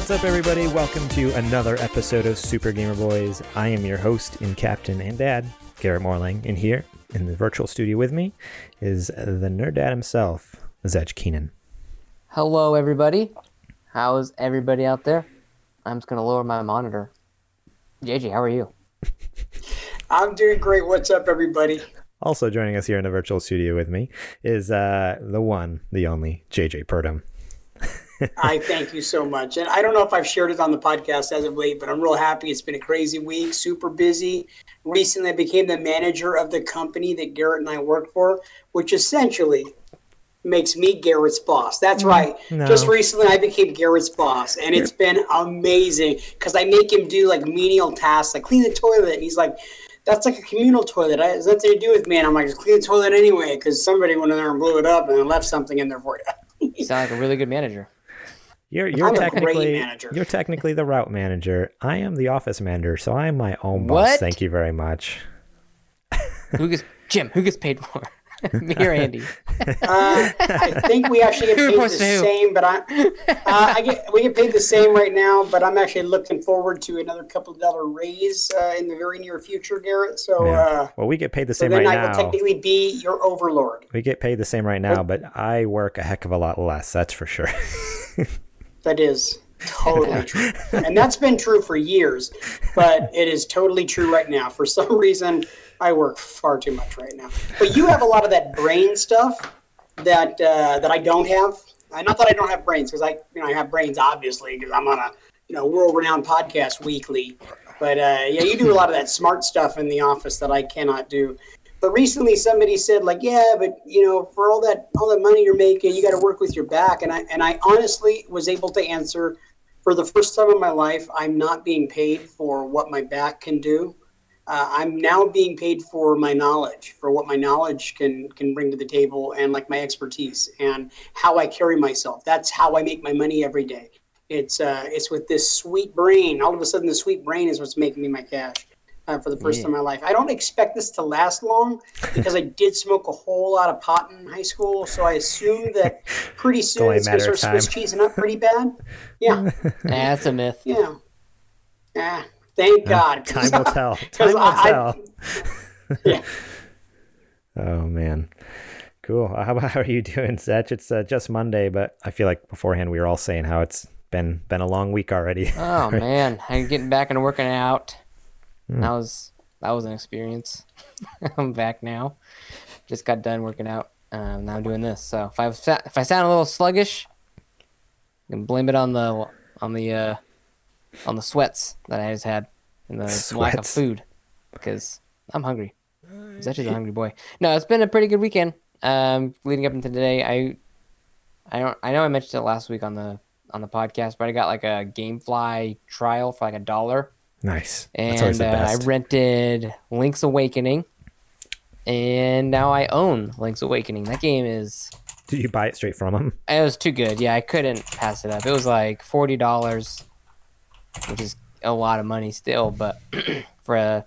What's up, everybody? Welcome to another episode of Super Gamer Boys. I am your host and captain and dad, Garrett Morling, and here in the virtual studio with me is the nerd dad himself, Zetch Keenan. Hello, everybody. How's everybody out there? I'm just gonna lower my monitor. JJ, how are you? I'm doing great. What's up, everybody? Also joining us here in the virtual studio with me is uh, the one, the only, JJ Purdom. I thank you so much. And I don't know if I've shared it on the podcast as of late, but I'm real happy. It's been a crazy week, super busy. Recently, I became the manager of the company that Garrett and I work for, which essentially makes me Garrett's boss. That's mm-hmm. right. No. Just recently, I became Garrett's boss, and it's been amazing because I make him do like menial tasks, like clean the toilet. And he's like, that's like a communal toilet. It has nothing to do with me. And I'm like, just clean the toilet anyway because somebody went in there and blew it up and left something in there for you. You sound like a really good manager. You're you're I'm technically manager. you're technically the route manager. I am the office manager, so I am my own boss. What? Thank you very much. Who gets Jim? Who gets paid more? Me or Andy? Uh, I think we actually get Who paid the reports who? same, but I, uh, I get we get paid the same right now. But I'm actually looking forward to another couple of dollar raise uh, in the very near future, Garrett. So, Yeah. uh, Well, we get paid the so same then right I will technically be your overlord. We get paid the same right now, but I work a heck of a lot less. That's for sure. That is totally true, and that's been true for years. But it is totally true right now. For some reason, I work far too much right now. But you have a lot of that brain stuff that uh, that I don't have. Uh, not that I don't have brains, because I you know I have brains obviously because I'm on a you know world renowned podcast weekly. But uh, yeah, you do a lot of that smart stuff in the office that I cannot do. But recently, somebody said like, yeah, but you know, for all that all that money you're making, you got to work with your back. And I and I honestly was able to answer for the first time in my life, I'm not being paid for what my back can do. Uh, I'm now being paid for my knowledge, for what my knowledge can can bring to the table, and like my expertise and how I carry myself. That's how I make my money every day. It's uh, it's with this sweet brain. All of a sudden, the sweet brain is what's making me my cash. Uh, for the first Yeah. time in my life, I don't expect this to last long because I did smoke a whole lot of pot in high school. So I assume that pretty soon only a it's going to matter of start Swiss time. cheesing up pretty bad. Yeah, Nah, that's a myth. yeah. Ah, thank God. Time will tell. Time will I- I- tell. yeah. Oh man, cool. Uh, How, how are you doing, Zetch? It's uh, just Monday, but I feel like beforehand we were all saying how it's been been a long week already. Oh man, I'm getting back and working out. Hmm. That was that was an experience. I'm back now. Just got done working out. Um, now I'm doing this. So if I if I sound a little sluggish, you can blame it on the on the uh, on the sweats that I just had and the lack of food because I'm hungry. He's actually a hungry boy. No, it's been a pretty good weekend. Um, leading up into today, I I don't I know I mentioned it last week on the on the podcast, but I got like a GameFly trial for like a dollar, nice. And uh, I rented Link's Awakening, and now I own Link's Awakening. That game is Did you buy it straight from him? it was too good. Yeah, I couldn't pass it up. It was like forty dollars, which is a lot of money still, but for a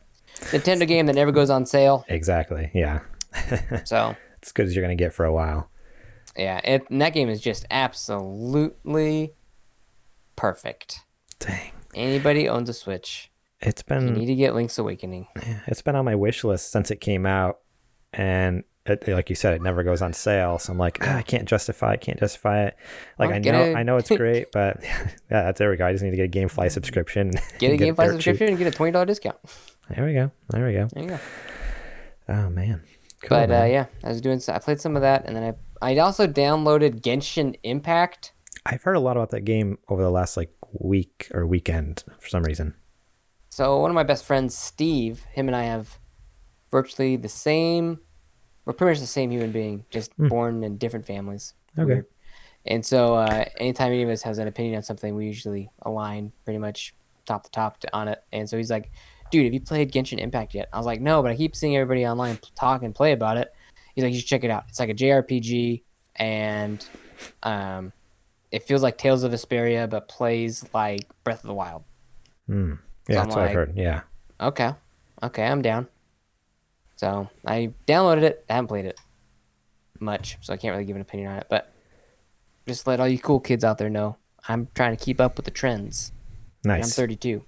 Nintendo game that never goes on sale, Exactly. Yeah. so It's good as you're gonna get for a while. yeah, it, and that game is just absolutely perfect. Dang. Anybody owns a Switch, It's been You need to get Link's Awakening. it's been on my wish list since it came out, and it, like you said, it never goes on sale. So I'm like, ah, I can't justify. it, can't justify it. Like Well, I know, a- I know it's great, but yeah, that's there we go. I just need to get a GameFly subscription. Get a GameFly subscription cheap. and get a twenty dollar discount. There we go. There we go. There you go. Oh man. Cool, but uh, yeah, I was doing. So I played some of that, and then I I also downloaded Genshin Impact. I've heard a lot about that game over the last like week or weekend for some reason. So one of my best friends, Steve, him and I have virtually the same. We're pretty much the same human being, just born in different families. Okay. Weird. And so, uh, anytime any of us has an opinion on something, we usually align pretty much top to top to, on it. And so he's like, "Dude, have you played Genshin Impact yet?" I was like, "No, but I keep seeing everybody online talk and play about it." He's like, "You should check it out. It's like a JRPG, and um, it feels like Tales of Vesperia, but plays like Breath of the Wild." Hmm. Yeah, I'm that's what I've heard. Yeah. Okay. Okay, I'm down. So I downloaded it. I haven't played it much, so I can't really give an opinion on it. But just let all you cool kids out there know I'm trying to keep up with the trends. Nice. I'm 32.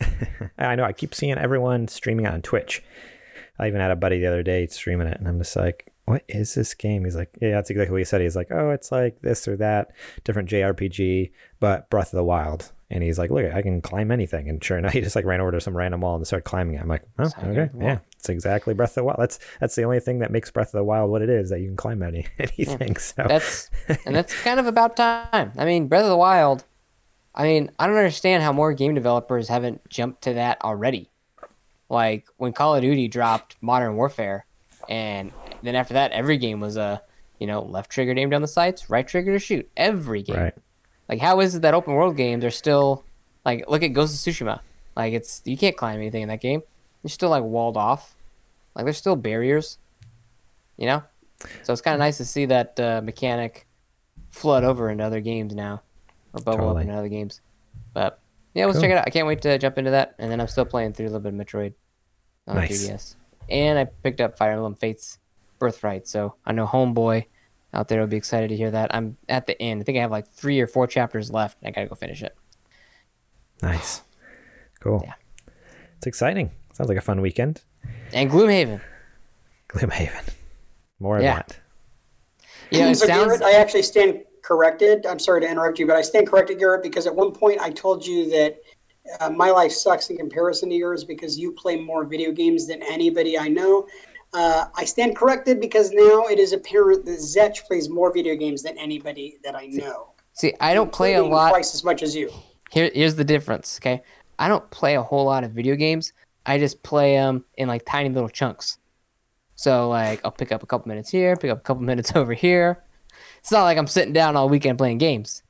I know. I keep seeing everyone streaming on Twitch. I even had a buddy the other day streaming it, and I'm just like, "What is this game?" He's like, "Yeah, that's exactly what he said." He's like, "Oh, it's like this or that, different JRPG, but Breath of the Wild." And he's like, "Look, I can climb anything." And sure enough, he just like ran over to some random wall and started climbing it. I'm like, "Oh, okay, yeah, it's exactly Breath of the Wild. That's that's the only thing that makes Breath of the Wild what it is that you can climb any anything." So That's and that's kind of about time. I mean, Breath of the Wild. I mean, I don't understand how more game developers haven't jumped to that already. Like when Call of Duty dropped Modern Warfare, and then after that, every game was a, you know, left trigger to aim down the sights, right trigger to shoot. Every game. right, Like, how is it that open world games are still like look at Ghost of Tsushima? Like, it's you can't climb anything in that game. You're still like walled off. Like, there's still barriers. You know, so it's kind of nice to see that uh, mechanic flood over into other games now, or bubble Totally. up into other games. But yeah, let's Cool. check it out. I can't wait to jump into that. And then I'm still playing through a little bit of Metroid on Nice. 3DS, and I picked up Fire Emblem Fates Birthright. So I know Homeboy out there will be excited to hear that. I'm at the end. I think I have like three or four chapters left. and I gotta go finish it. nice, cool. Yeah. It's exciting. Sounds like a fun weekend. And Gloomhaven. Gloomhaven. More of Yeah. that. You know, it so sounds. Garrett, I actually stand corrected. I'm sorry to interrupt you, but I stand corrected, Garrett, because at one point I told you that uh, my life sucks in comparison to yours because you play more video games than anybody I know. Uh, I stand corrected because now it is apparent that Zetch plays more video games than anybody that I know. See, I don't play a lot. twice as much as you. Here, here's the difference. Okay, I don't play a whole lot of video games. I just play them in like tiny little chunks. So like, I'll pick up a couple minutes here, pick up a couple minutes over here. It's not like I'm sitting down all weekend playing games.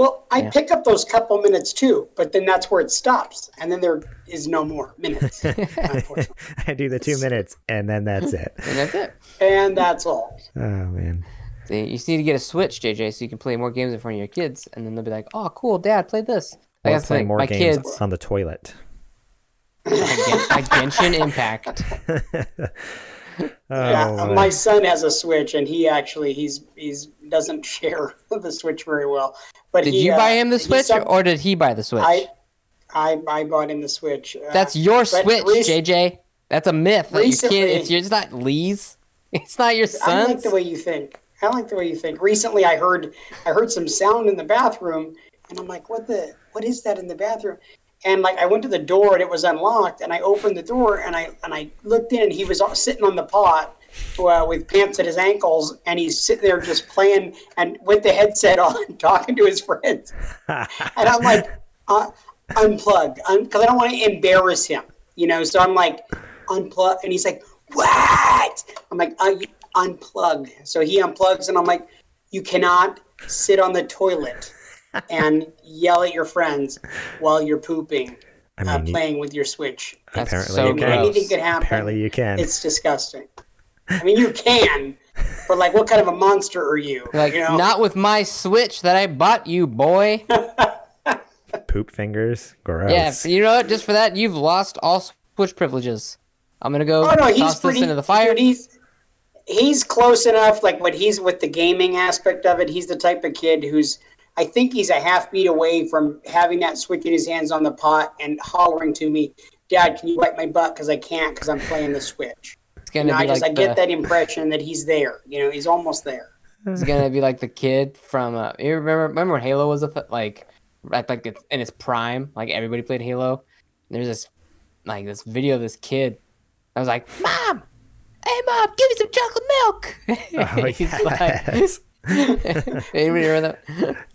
Well, I Yeah. pick up those couple minutes too, but then that's where it stops, and then there is no more minutes. I do the two minutes and then that's it. And that's it. and that's all. Oh man. See, you just need to get a Switch, JJ, so you can play more games in front of your kids, and then they'll be like, "Oh, cool, Dad, play this." Like, Or that's the play more My games kids, on the toilet. like Gen- like Genshin Impact. Oh, yeah, man. my son has a Switch, and he actually he's he's doesn't share the Switch very well. But Did he, you uh, buy him the Switch, sub- or did he buy the Switch? I, I I bought him the Switch. Uh, That's your but Switch, rec- JJ. That's a myth. That your recently- kid, it's, it's not Lee's. It's not your son. I like the way you think. I like the way you think. Recently, I heard I heard some sound in the bathroom, and I'm like, "What the? What is that in the bathroom?" And like, I went to the door, and it was unlocked, and I opened the door, and I and I looked in, and he was sitting on the pot. Uh, with pants at his ankles, and he's sitting there just playing and with the headset on, talking to his friends. and I'm like, uh, unplug, because I don't want to embarrass him, you know. So I'm like, unplug, and he's like, what? I'm like, uh, unplug. So he unplugs, and I'm like, you cannot sit on the toilet and yell at your friends while you're pooping, I uh, mean, you- playing with your Switch. That's apparently so you can. gross. Anything could happen. Apparently you can. It's disgusting. I mean, you can, but like, what kind of a monster are you? Like, you know? not with my Switch that I bought you, boy. Poop fingers. Gross. yeah, you know what? Just for that, you've lost all Switch privileges. I'm gonna go Oh no, he's toss pretty. this into the fire. Dude, he's he's close enough. Like when he's with the gaming aspect of it, he's the type of kid who's. I think he's a half beat away from having that switch in his hands on the pot and hollering to me, "Dad, can you wipe my butt? Because I can't, because I'm playing the switch." it's gonna know, I just like I get the, that impression that he's there. You know, he's almost there. It's gonna be like the kid from. Uh, you remember? Remember when Halo was a th- like, like like it's in its prime? Like everybody played Halo. There's this like this video of this kid. I was like, "Mom, hey mom, give me some chocolate milk." Oh, he's yes. like, Anybody hear that?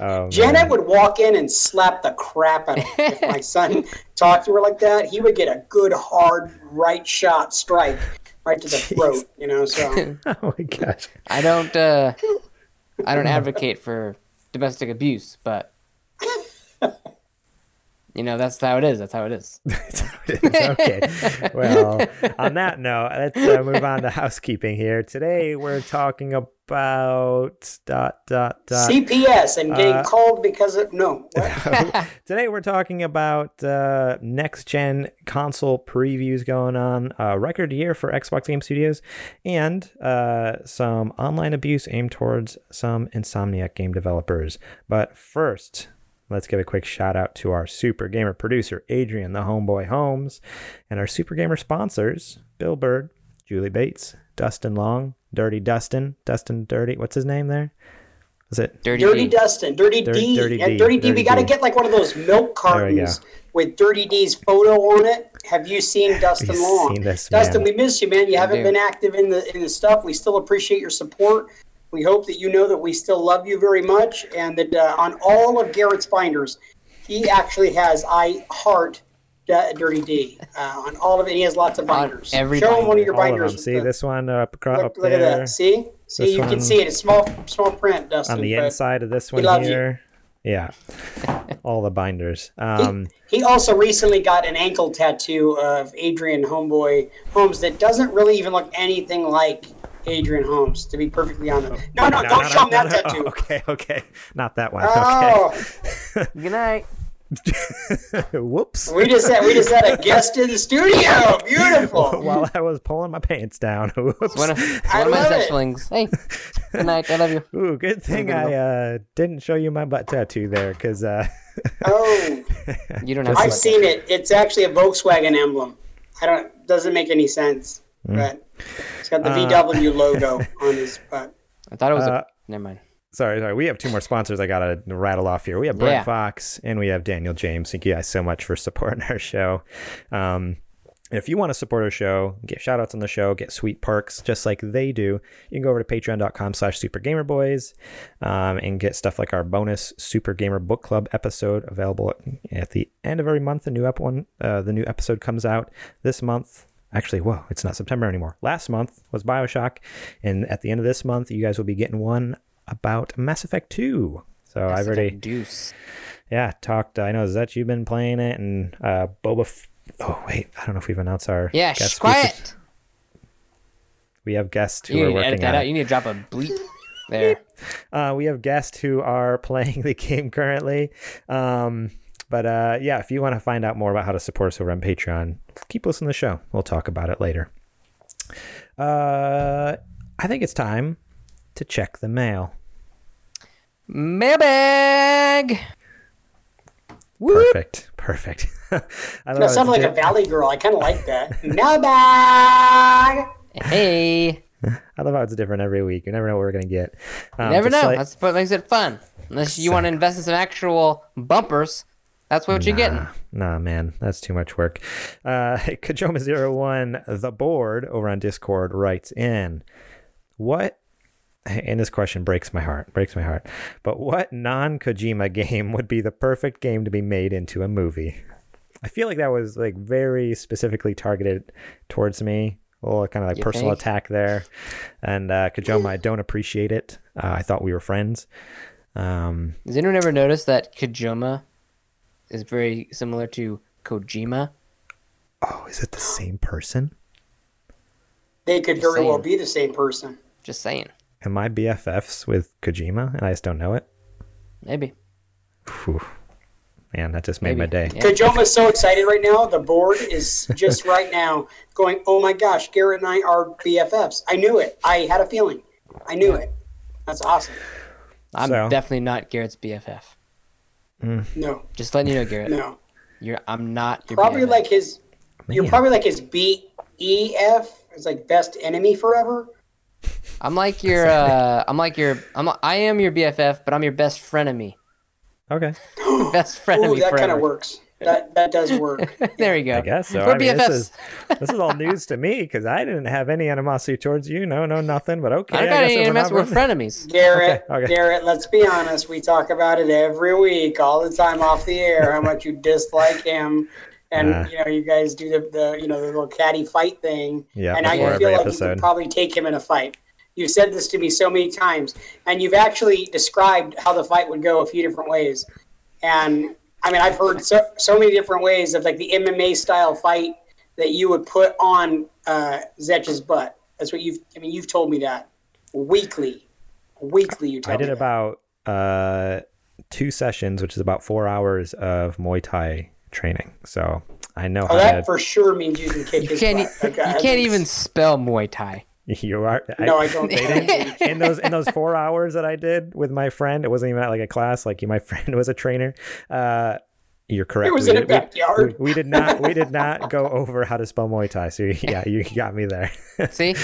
Oh, Janet man. would walk in and slap the crap out of me. If my son talked to her like that, he would get a good hard right shot strike right to the throat. You know, so Oh my gosh. I don't. Uh, I don't advocate for domestic abuse, but you know that's how it is. That's how it is. okay. Well, on that note, let's uh, move on to housekeeping here. Today we're talking about dot dot dot. CPS and getting Uh, called because of no. Today we're talking about uh, next gen console previews going on, uh, record year for Xbox Game Studios, and uh, some online abuse aimed towards some Insomniac game developers. But first, let's give a quick shout out to our Super Gamer producer, Adrian the Homeboy Holmes, and our Super Gamer sponsors, Bill Bird, Julie Bates, Dustin Long, Dirty Dustin, Dustin Dirty. What's his name there? Is it Dirty, Dirty D. Dustin, Dirty Dir- D, Dirty and D, Dirty D. Dirty We got to get like one of those milk There we go. cartons with Dirty D's photo on it. Have you seen Dustin We've Long? seen this, Dustin, man. we miss you, man. You haven't do. been active in the in the stuff. We still appreciate your support. We hope that you know that we still love you very much, and that uh, on all of Garrett's binders, he actually has I heart D- Dirty D uh, on all of it. He has lots of binders. every Show him one of your all of binders. them? with See the- this one up, acro- Look, up look at that. See, see, This you one- can see it. It's small, small print, Dustin. on the inside of this one loves you. here. Yeah, all the binders. Um, He also recently got an ankle tattoo of Adrian Homeboy Holmes that doesn't really even look anything like Adrian Holmes, to be perfectly honest. No, no, don't show him that no, tattoo. Oh, okay, okay, not that one. Oh, Good night. Okay. Whoops. we just had we just had a guest in the studio. Beautiful. While I was pulling my pants down. Whoops. One of, I one of my love it. fledglings. Hey, good night. I love you. Ooh, good thing I uh, didn't show you my butt tattoo there, because uh, Oh, You don't have. I've to seen it. It's actually a Volkswagen emblem. I don't. Doesn't make any sense, Hmm. but it's got the Uh, VW logo on his butt. I thought it was. Uh, a, never mind. Sorry, sorry. We have two more sponsors I gotta rattle off here. We have Brent Yeah. Fox and we have Daniel James. Thank you guys so much for supporting our show. Um, if you want to support our show, get shout outs on the show, get sweet perks just like they do, you can go over to patreon.com slash supergamerboys um, and get stuff like our bonus Super Gamer Book Club episode available at the end of every month. The new ep- one, uh, the new episode comes out this month. Actually, whoa, it's not September anymore. Last month was Bioshock, and at the end of this month, you guys will be getting one about Mass Effect 2. So I've Effect already Deuce. yeah, talked. I know Zet, you've been playing it, and uh, Boba. F- oh wait, I don't know if we've announced our Yeah, guest shh, quiet. We have guests who You are need to edit working that on out. You need to drop a bleep there. Uh, we have guests who are playing the game currently. Um, but uh, yeah, if you want to find out more about how to support us over on Patreon, keep listening to the show. We'll talk about it later. Uh, I think it's time to check the mail. Mailbag. Perfect, perfect. I That love sounded like a Valley girl. I kind of like that. No bag. Hey, I love how it's different every week. You never know what we're gonna get. you Um, never know. like- That's what makes it fun. Unless you want to invest in some actual bumpers, that's what you're getting. Nah, man, that's too much work. Uh, Kajoma01, the board over on Discord, writes in, What, and this question breaks my heart, breaks my heart, but what non Kojima game would be the perfect game to be made into a movie? I feel like that was like very specifically targeted towards me. A little kind of like You personal think? attack there. And uh, Kajoma, I don't appreciate it. Uh, I thought we were friends. Um, Has anyone ever noticed that Kajoma is very similar to Kojima? oh, is it the same person? They could Just very well be the same person. Just saying. Am I BFFs with Kojima and I just don't know it? Maybe. Whew. Man, that just made my day. Maybe. Yeah. Kajoma's so excited right now. The board is just right now going, oh my gosh, Garrett and I are BFFs. I knew it. I had a feeling. I knew it. That's awesome. I'm So- definitely not Garrett's BFF. Mm. No, Just letting you know, Garrett. no. You're. I'm not. Your Probably BFF. like his, you're probably like his BEF. It's like best enemy forever. I'm like your. Uh, I'm like your. I'm. I am your BFF, but I'm your best frenemy. Okay. Best frenemy Ooh, that kind of works. that that does work. there you go. I guess so. We're I mean, this is this is all news to me because I didn't have any animosity towards you. No, no, nothing. But okay, I don't I got any if we're We're frenemies. Garrett, Okay, okay. Garrett, let's be honest. We talk about it every week, all the time off the air, how much you dislike him. And Uh. you know, you guys do the, the you know the little caddy fight thing. Yeah, and now you feel like you could probably take him in a fight. You've said this to me so many times, and you've actually described how the fight would go a few different ways. And I mean, I've heard so, so many different ways of like the MMA style fight that you would put on uh, Zetch's butt. That's what you've. I mean, you've told me that weekly, weekly. You tell I did me about uh, two sessions, which is about four hours of Muay Thai training. So I know Oh, how that to. for sure means you can kick You his can't. butt. e- You can't even spell Muay Thai. You are. No, I don't. They didn't in those in those four hours that I did with my friend. It wasn't even at like a class. Like my friend was a trainer. Uh, you're correct. It was we in a did, we- backyard. We, we did not. We did not go over how to spell Muay Thai. So yeah, you got me there. See?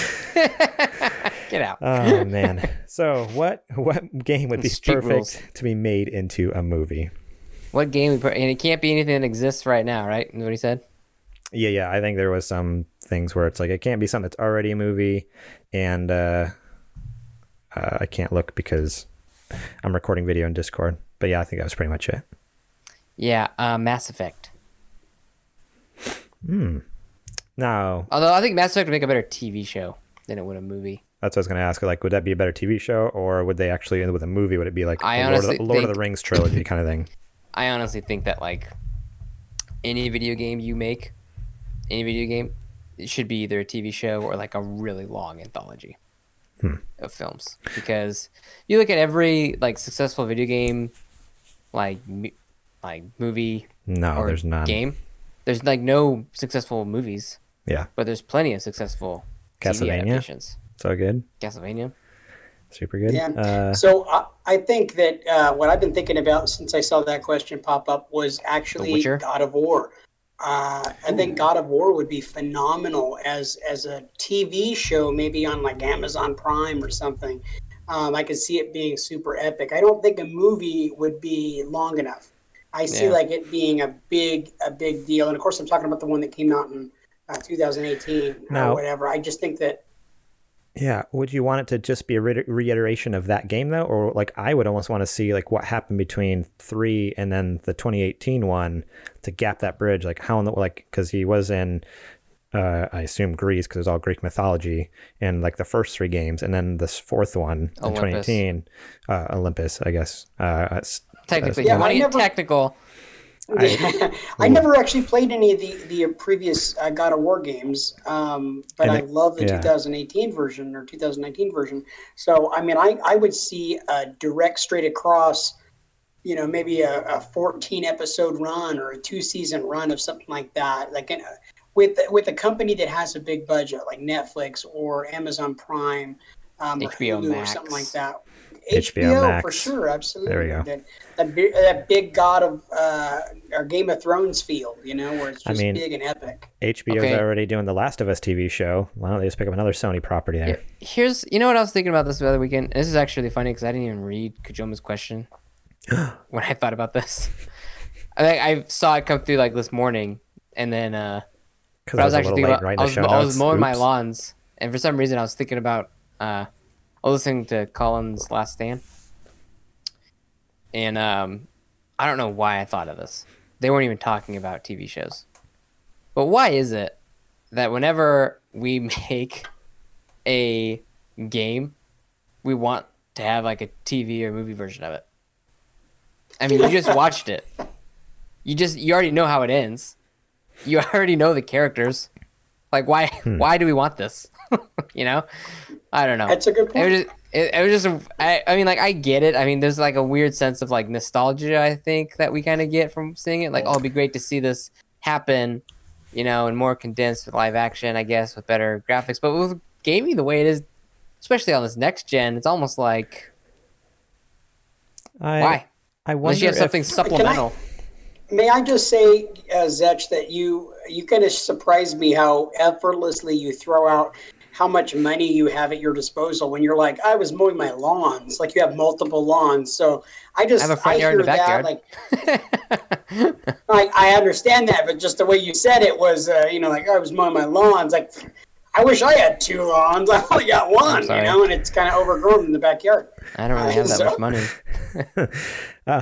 Get out. Oh man. So what what game would be Street perfect rules. to be made into a movie? What game? We put, and it can't be anything that exists right now, right? Is what he said. Yeah, yeah. I think there was some things where it's like it can't be something that's already a movie, and uh, uh, I can't look because I'm recording video in Discord. But yeah, I think that was pretty much it. Yeah, uh, Mass Effect. Hmm. No, Although I think Mass Effect would make a better TV show than it would a movie. that's what I was going to ask. Like, would that be a better TV show, or would they actually end with a movie? Would it be like I Lord, of the, Lord of the Rings trilogy kind of thing? I honestly think that like any video game you make, any video game, it should be either a TV show or like a really long anthology of films. Because you look at every like successful video game, like mu- like movie No, or there's none. game. There's like no successful movies, Yeah, but there's plenty of successful TV Castlevania? adaptations. so good, Castlevania. super good. Yeah. Uh, So I, I think that uh, what I've been thinking about since I saw that question pop up was actually God of War. Uh, I think God of War would be phenomenal as as a TV show, maybe on like Amazon Prime or something. Um, I could see it being super epic. I don't think a movie would be long enough. I see Yeah. like it being a big a big deal, and of course I'm talking about the one that came out in uh, 2018 No. or whatever. I just think that Yeah. Would you want it to just be a re- reiteration of that game though, or like I would almost want to see like what happened between three and then the 2018 one to gap that bridge? Like how in the like because he was in, uh, I assume Greece because it was all Greek mythology in like the first three games, and then this fourth one in 2018, uh, Olympus, I guess. Uh, it's- Technically, Yeah, if you want I to get never- technical. I never actually played any of the the previous uh, God of War games, um, but I it- love the yeah. 2018 version or 2019 version. So I mean, I I would see a direct straight across, you know, maybe a, a 14 episode run or a two season run of something like that, like in, with with a company that has a big budget like Netflix or Amazon Prime. Um, or HBO Hulu or something like that. HBO for Max. sure, absolutely. There we go. That, that, big, that big God of uh, or Game of Thrones feel, you know, where it's I just mean- big and epic. HBO's Okay. already doing the Last of Us TV show. Why don't they just pick up another Sony property there? Here's, you know what I was thinking about this the other weekend. This is actually funny because I didn't even read Kajoma's question when I thought about this. I think I saw it come through like this morning, and then uh, Because but I was a actually thinking about I was, I was notes. mowing my lawns, and for some reason I was thinking about uh, I was listening to Colin's Last Stand, and um, I don't know why I thought of this. They weren't even talking about TV shows, but why is it that whenever we make a game, we want to have like a TV or movie version of it? I mean, you just watched it. You just you already know how it ends. You already know the characters. Like why Hmm. why do we want this? you know? I don't know. That's a good It point. was just, it, it was just a, I, I mean like I get it. I mean there's like a weird sense of like nostalgia I think that we kind of get from seeing it. Like oh it'd be great to see this happen, you know, and more condensed with live action, I guess, with better graphics. But with gaming the way it is, especially on this next gen, it's almost like I, why? I wonder Unless you have if- something supplemental. May I just say, uh, Zetch, that you you kind of surprised me how effortlessly you throw out how much money you have at your disposal when you're like, I was mowing my lawns, like you have multiple lawns. So I just I have a front I yard and a backyard. that like I, I understand that, but just the way you said it was, uh, you know, like I was mowing my lawns. Like, I wish I had two lawns. I only got one, you know, and it's kind of overgrown in the backyard. I don't really have that So- much money. Uh,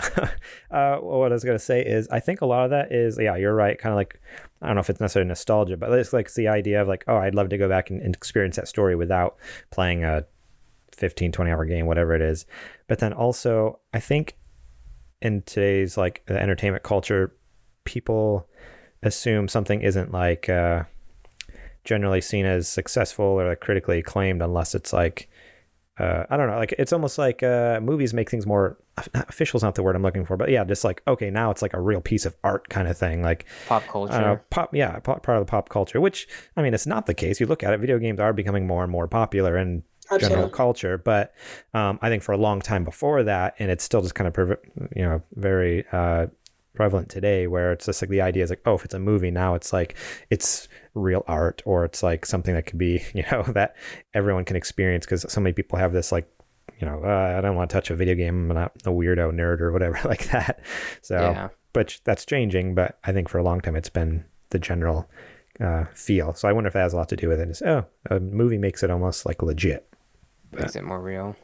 uh, what I was gonna say is, I think a lot of that is, yeah, you're right. Kind of like, I don't know if it's necessarily nostalgia, but it's like it's the idea of like, oh, I'd love to go back and, and experience that story without playing a 15, 20 hour game, whatever it is. But then also, I think in today's like entertainment culture, people assume something isn't like uh, generally seen as successful or like critically acclaimed unless it's like uh, I don't know, like it's almost like uh, movies make things more official's not the word I'm looking for, but yeah, just like okay, now it's like a real piece of art kind of thing, like Pop culture. know, pop, yeah, pop, part of the pop culture. Which I mean, it's not the case. You look at it, video games are becoming more and more popular in general culture. But um, I think for a long time before that, and it's still just kind of prev- you know very uh, prevalent today, where it's just like the idea is like, oh, if it's a movie now, it's like it's real art, or it's like something that could be you know that everyone can experience because so many people have this like. You know, uh, I don't want to touch a video game. I'm not a weirdo nerd or whatever like that. So, Yeah. but that's changing. But I think for a long time, it's been the general uh, feel. So I wonder if that has a lot to do with it. Is oh, a movie makes it almost like legit. Makes it more real.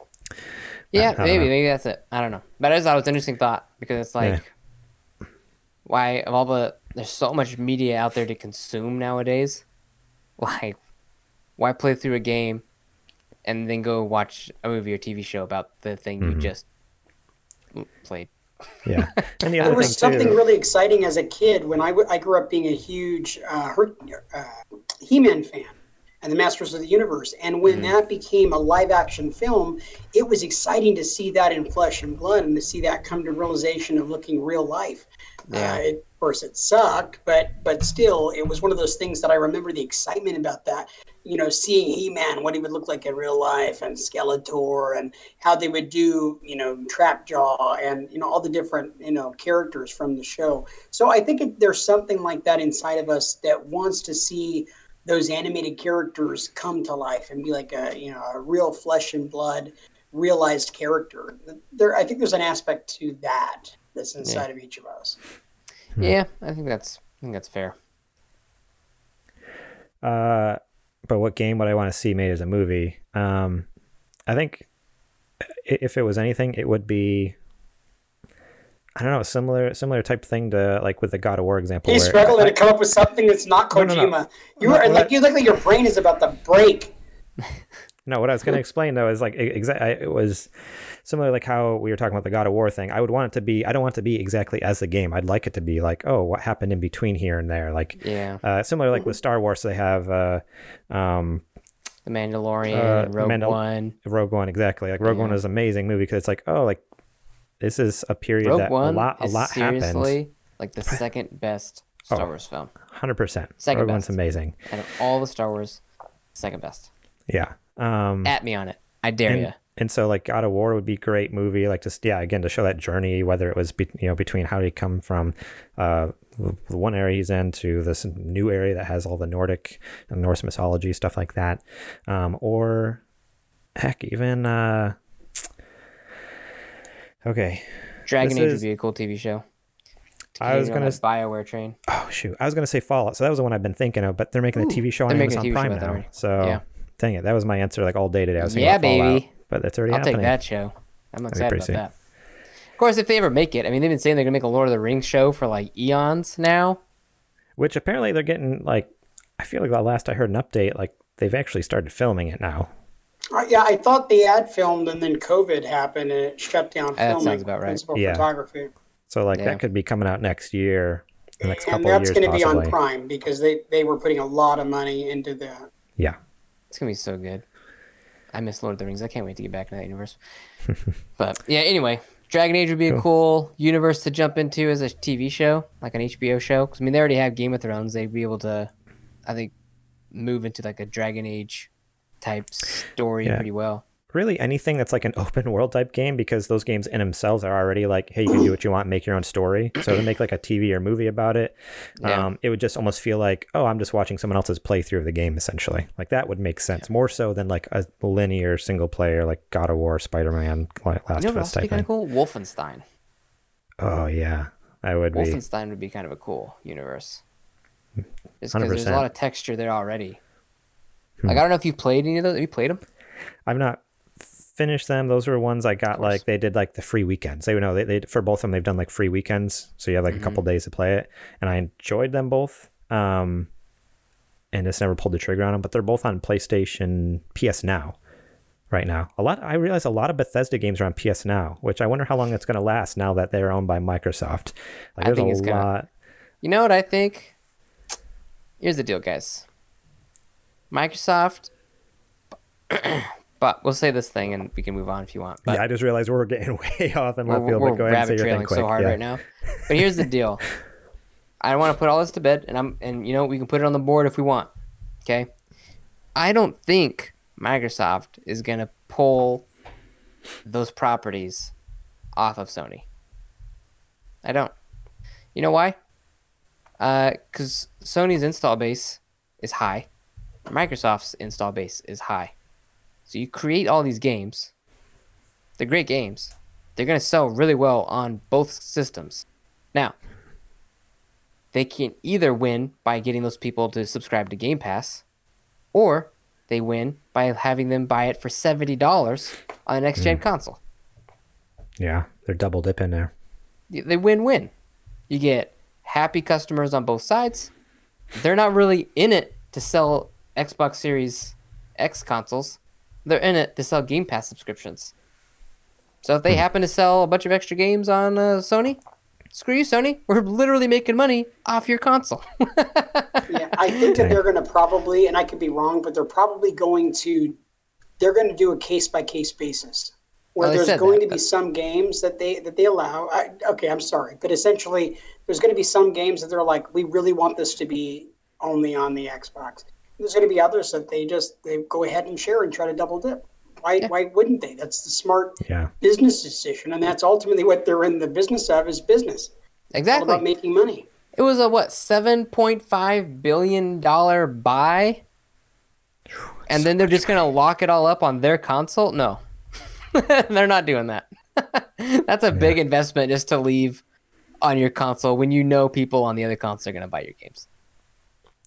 Yeah, maybe, know. maybe that's it. I don't know. But I just thought it was an interesting thought because it's like, why of all the there's so much media out there to consume nowadays. Why, why play through a game, and then go watch a movie or TV show about the thing Mm-hmm. you just played? Yeah, and the There was thing something too. really exciting as a kid when I, w- I grew up being a huge uh, Her- uh, He-Man fan and the Masters of the Universe. And when Mm-hmm. that became a live-action film, it was exciting to see that in flesh and blood and to see that come to realization of looking real life. Yeah. Uh, it, of course, it sucked, but but still, it was one of those things that I remember the excitement about that. You know, seeing He-Man, what he would look like in real life, and Skeletor, and how they would do, you know, Trapjaw, and you know all the different you know characters from the show. So I think it, there's something like that inside of us that wants to see those animated characters come to life and be like a you know a real flesh and blood realized character. There, I think there's an aspect to that that's inside of each of us. Hmm. Yeah, I think that's I think that's fair. Uh, but what game would I want to see made as a movie? Um, I think if it was anything, it would be. I don't know, similar similar type thing to like with the God of War example. He's where struggling I- to come up with something that's not No, no, Kojima. no. You are no, like you look like your brain is about to break. No, what I was going to explain though is like exactly it was similar like how we were talking about the God of War thing. I would want it to be. I don't want it to be exactly as the game. I'd like it to be like, oh, what happened in between here and there. Like Yeah, uh, similar like with Star Wars, they have uh, um, The Mandalorian, Uh, and Rogue Mandal- One. Rogue One exactly. Like Rogue One is an amazing movie because it's like, oh, like this is a period Rogue that One a lot a is lot happened. seriously like the second best Star Oh. Wars film. Hundred percent. Second Rogue One's amazing. Out of all the Star Wars, second best. Yeah. Um, At me on it. I dare and, you. And so like God of War would be a great movie like just yeah again to show that journey whether it was be, you know between how he come from uh the one area he's in to this new area that has all the Nordic and Norse mythology stuff like that um or heck even uh okay Dragon this Age is- would be a cool TV show. I was gonna Bioware train. oh shoot I was gonna say Fallout so that was the one I've been thinking of but they're making a TV show on Amazon Prime now so Yeah. dang it that was my answer like all day today I was thinking Yeah, about Fallout, baby. But that's already I'll happening take that show. I'm excited pretty about sweet. that. Of course, if they ever make it, I mean, they've been saying they're gonna make a Lord of the Rings show for like eons now. which apparently they're getting like i feel like the last i heard an update like they've actually started filming it now Uh, yeah, I thought they had filmed and then COVID happened and it shut down That filming. sounds about right. Principal Yeah. photography. so like Yeah. that could be coming out next year the next And couple of that's going to be on Prime because they, they were putting a lot of money into that. yeah It's gonna be so good. I miss Lord of the Rings. I can't wait to get back into that universe. but yeah, anyway, Dragon Age would be a cool universe to jump into as a TV show, like an HBO show. 'Cause, I mean, they already have Game of Thrones. They'd be able to, I think, move into like a Dragon Age type story Yeah. pretty well. Really anything that's like an open world type game because those games in themselves are already like hey you can do what you want make your own story so to make like a tv or movie about it Yeah. um, it would just almost feel like oh i'm just watching someone else's playthrough of the game essentially like that would make sense more so than like a linear single player like god of war spider-man last You know of us be type kind of cool? Wolfenstein. oh yeah I would be. Wolfenstein would be kind of a cool universe. Just because there's a lot of texture there already. Hmm. Like I don't know if you played any of those. Have you played them? I've not finished them. Those were ones I got like they did like the free weekends. They know they, they for both of them they've done like free weekends, so you have like a couple days to play it, and I enjoyed them both. Um, and just never pulled the trigger on them, but they're both on PlayStation PS Now right now. A lot I realize a lot of Bethesda games are on PS Now, which I wonder how long it's going to last now that they're owned by Microsoft. Like I there's think a it's gonna- lot. You know what I think? Here's the deal, guys. Microsoft. But we'll say this thing and we can move on if you want. But yeah, I just realized we're getting way off in left field. we're But go ahead and say rabbit your thing trailing quick. so hard yeah. right now. But here's the deal. I want to put all this to bed, and I'm and you know we can put it on the board if we want. Okay. I don't think Microsoft is gonna pull those properties off of Sony. I don't. You know why? Uh, because Sony's install base is high, Microsoft's install base is high. So you create all these games. They're great games. They're going to sell really well on both systems. Now, they can either win by getting those people to subscribe to Game Pass, or they win by having them buy it for $70 on the next gen hmm. console. Yeah, they're double dipping there. they win win. You get happy customers on both sides. They're not really in it to sell Xbox Series X consoles. They're in it to sell Game Pass subscriptions. So if they happen to sell a bunch of extra games on uh, Sony, screw you, Sony. We're literally making money off your console. Yeah, I think that they're going to probably, and I could be wrong, but they're probably going to, they're going to do a case by case basis, where Well, there's going that, to be but- some games that they that they allow. I, okay, I'm sorry, but essentially, there's going to be some games that they're like, we really want this to be only on the Xbox. There's going to be others that they just they go ahead and share and try to double dip. Why why wouldn't they? That's the smart Yeah. business decision, and that's ultimately what they're in the business of is business. All exactly. about making money. It was a what seven point five billion dollar buy, and then they're just gonna lock it all up on their console. No, they're not doing that. That's a big investment just to leave on your console when you know people on the other console are gonna buy your games.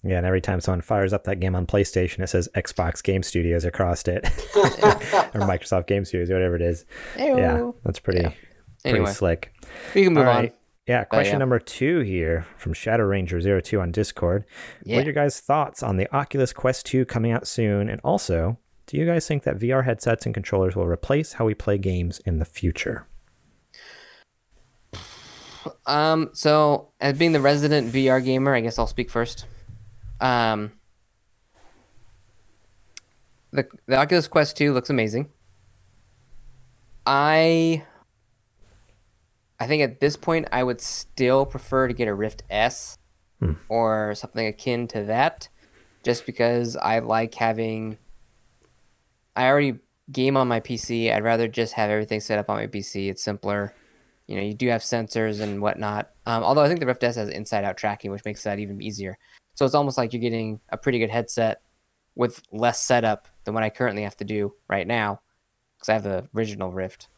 Yeah, and every time someone fires up that game on PlayStation, it says Xbox Game Studios across it, or Microsoft Game Studios, whatever it is. Yeah, that's pretty, pretty Anyway, slick. we can move All on. right. Yeah, question yeah. number two here from Shadow Ranger 02 on Discord. What are your guys' thoughts on the Oculus Quest 2 coming out soon? And also, do you guys think that VR headsets and controllers will replace how we play games in the future? Um, so as being the resident VR gamer, I guess I'll speak first. Um, the the Oculus Quest 2 looks amazing. I I think at this point I would still prefer to get a Rift S or something akin to that just because I like having I already game on my PC. I'd rather just have everything set up on my PC. It's simpler you know you do have sensors and whatnot um, although i think the rift s has inside out tracking which makes that even easier so it's almost like you're getting a pretty good headset with less setup than what i currently have to do right now because i have the original rift.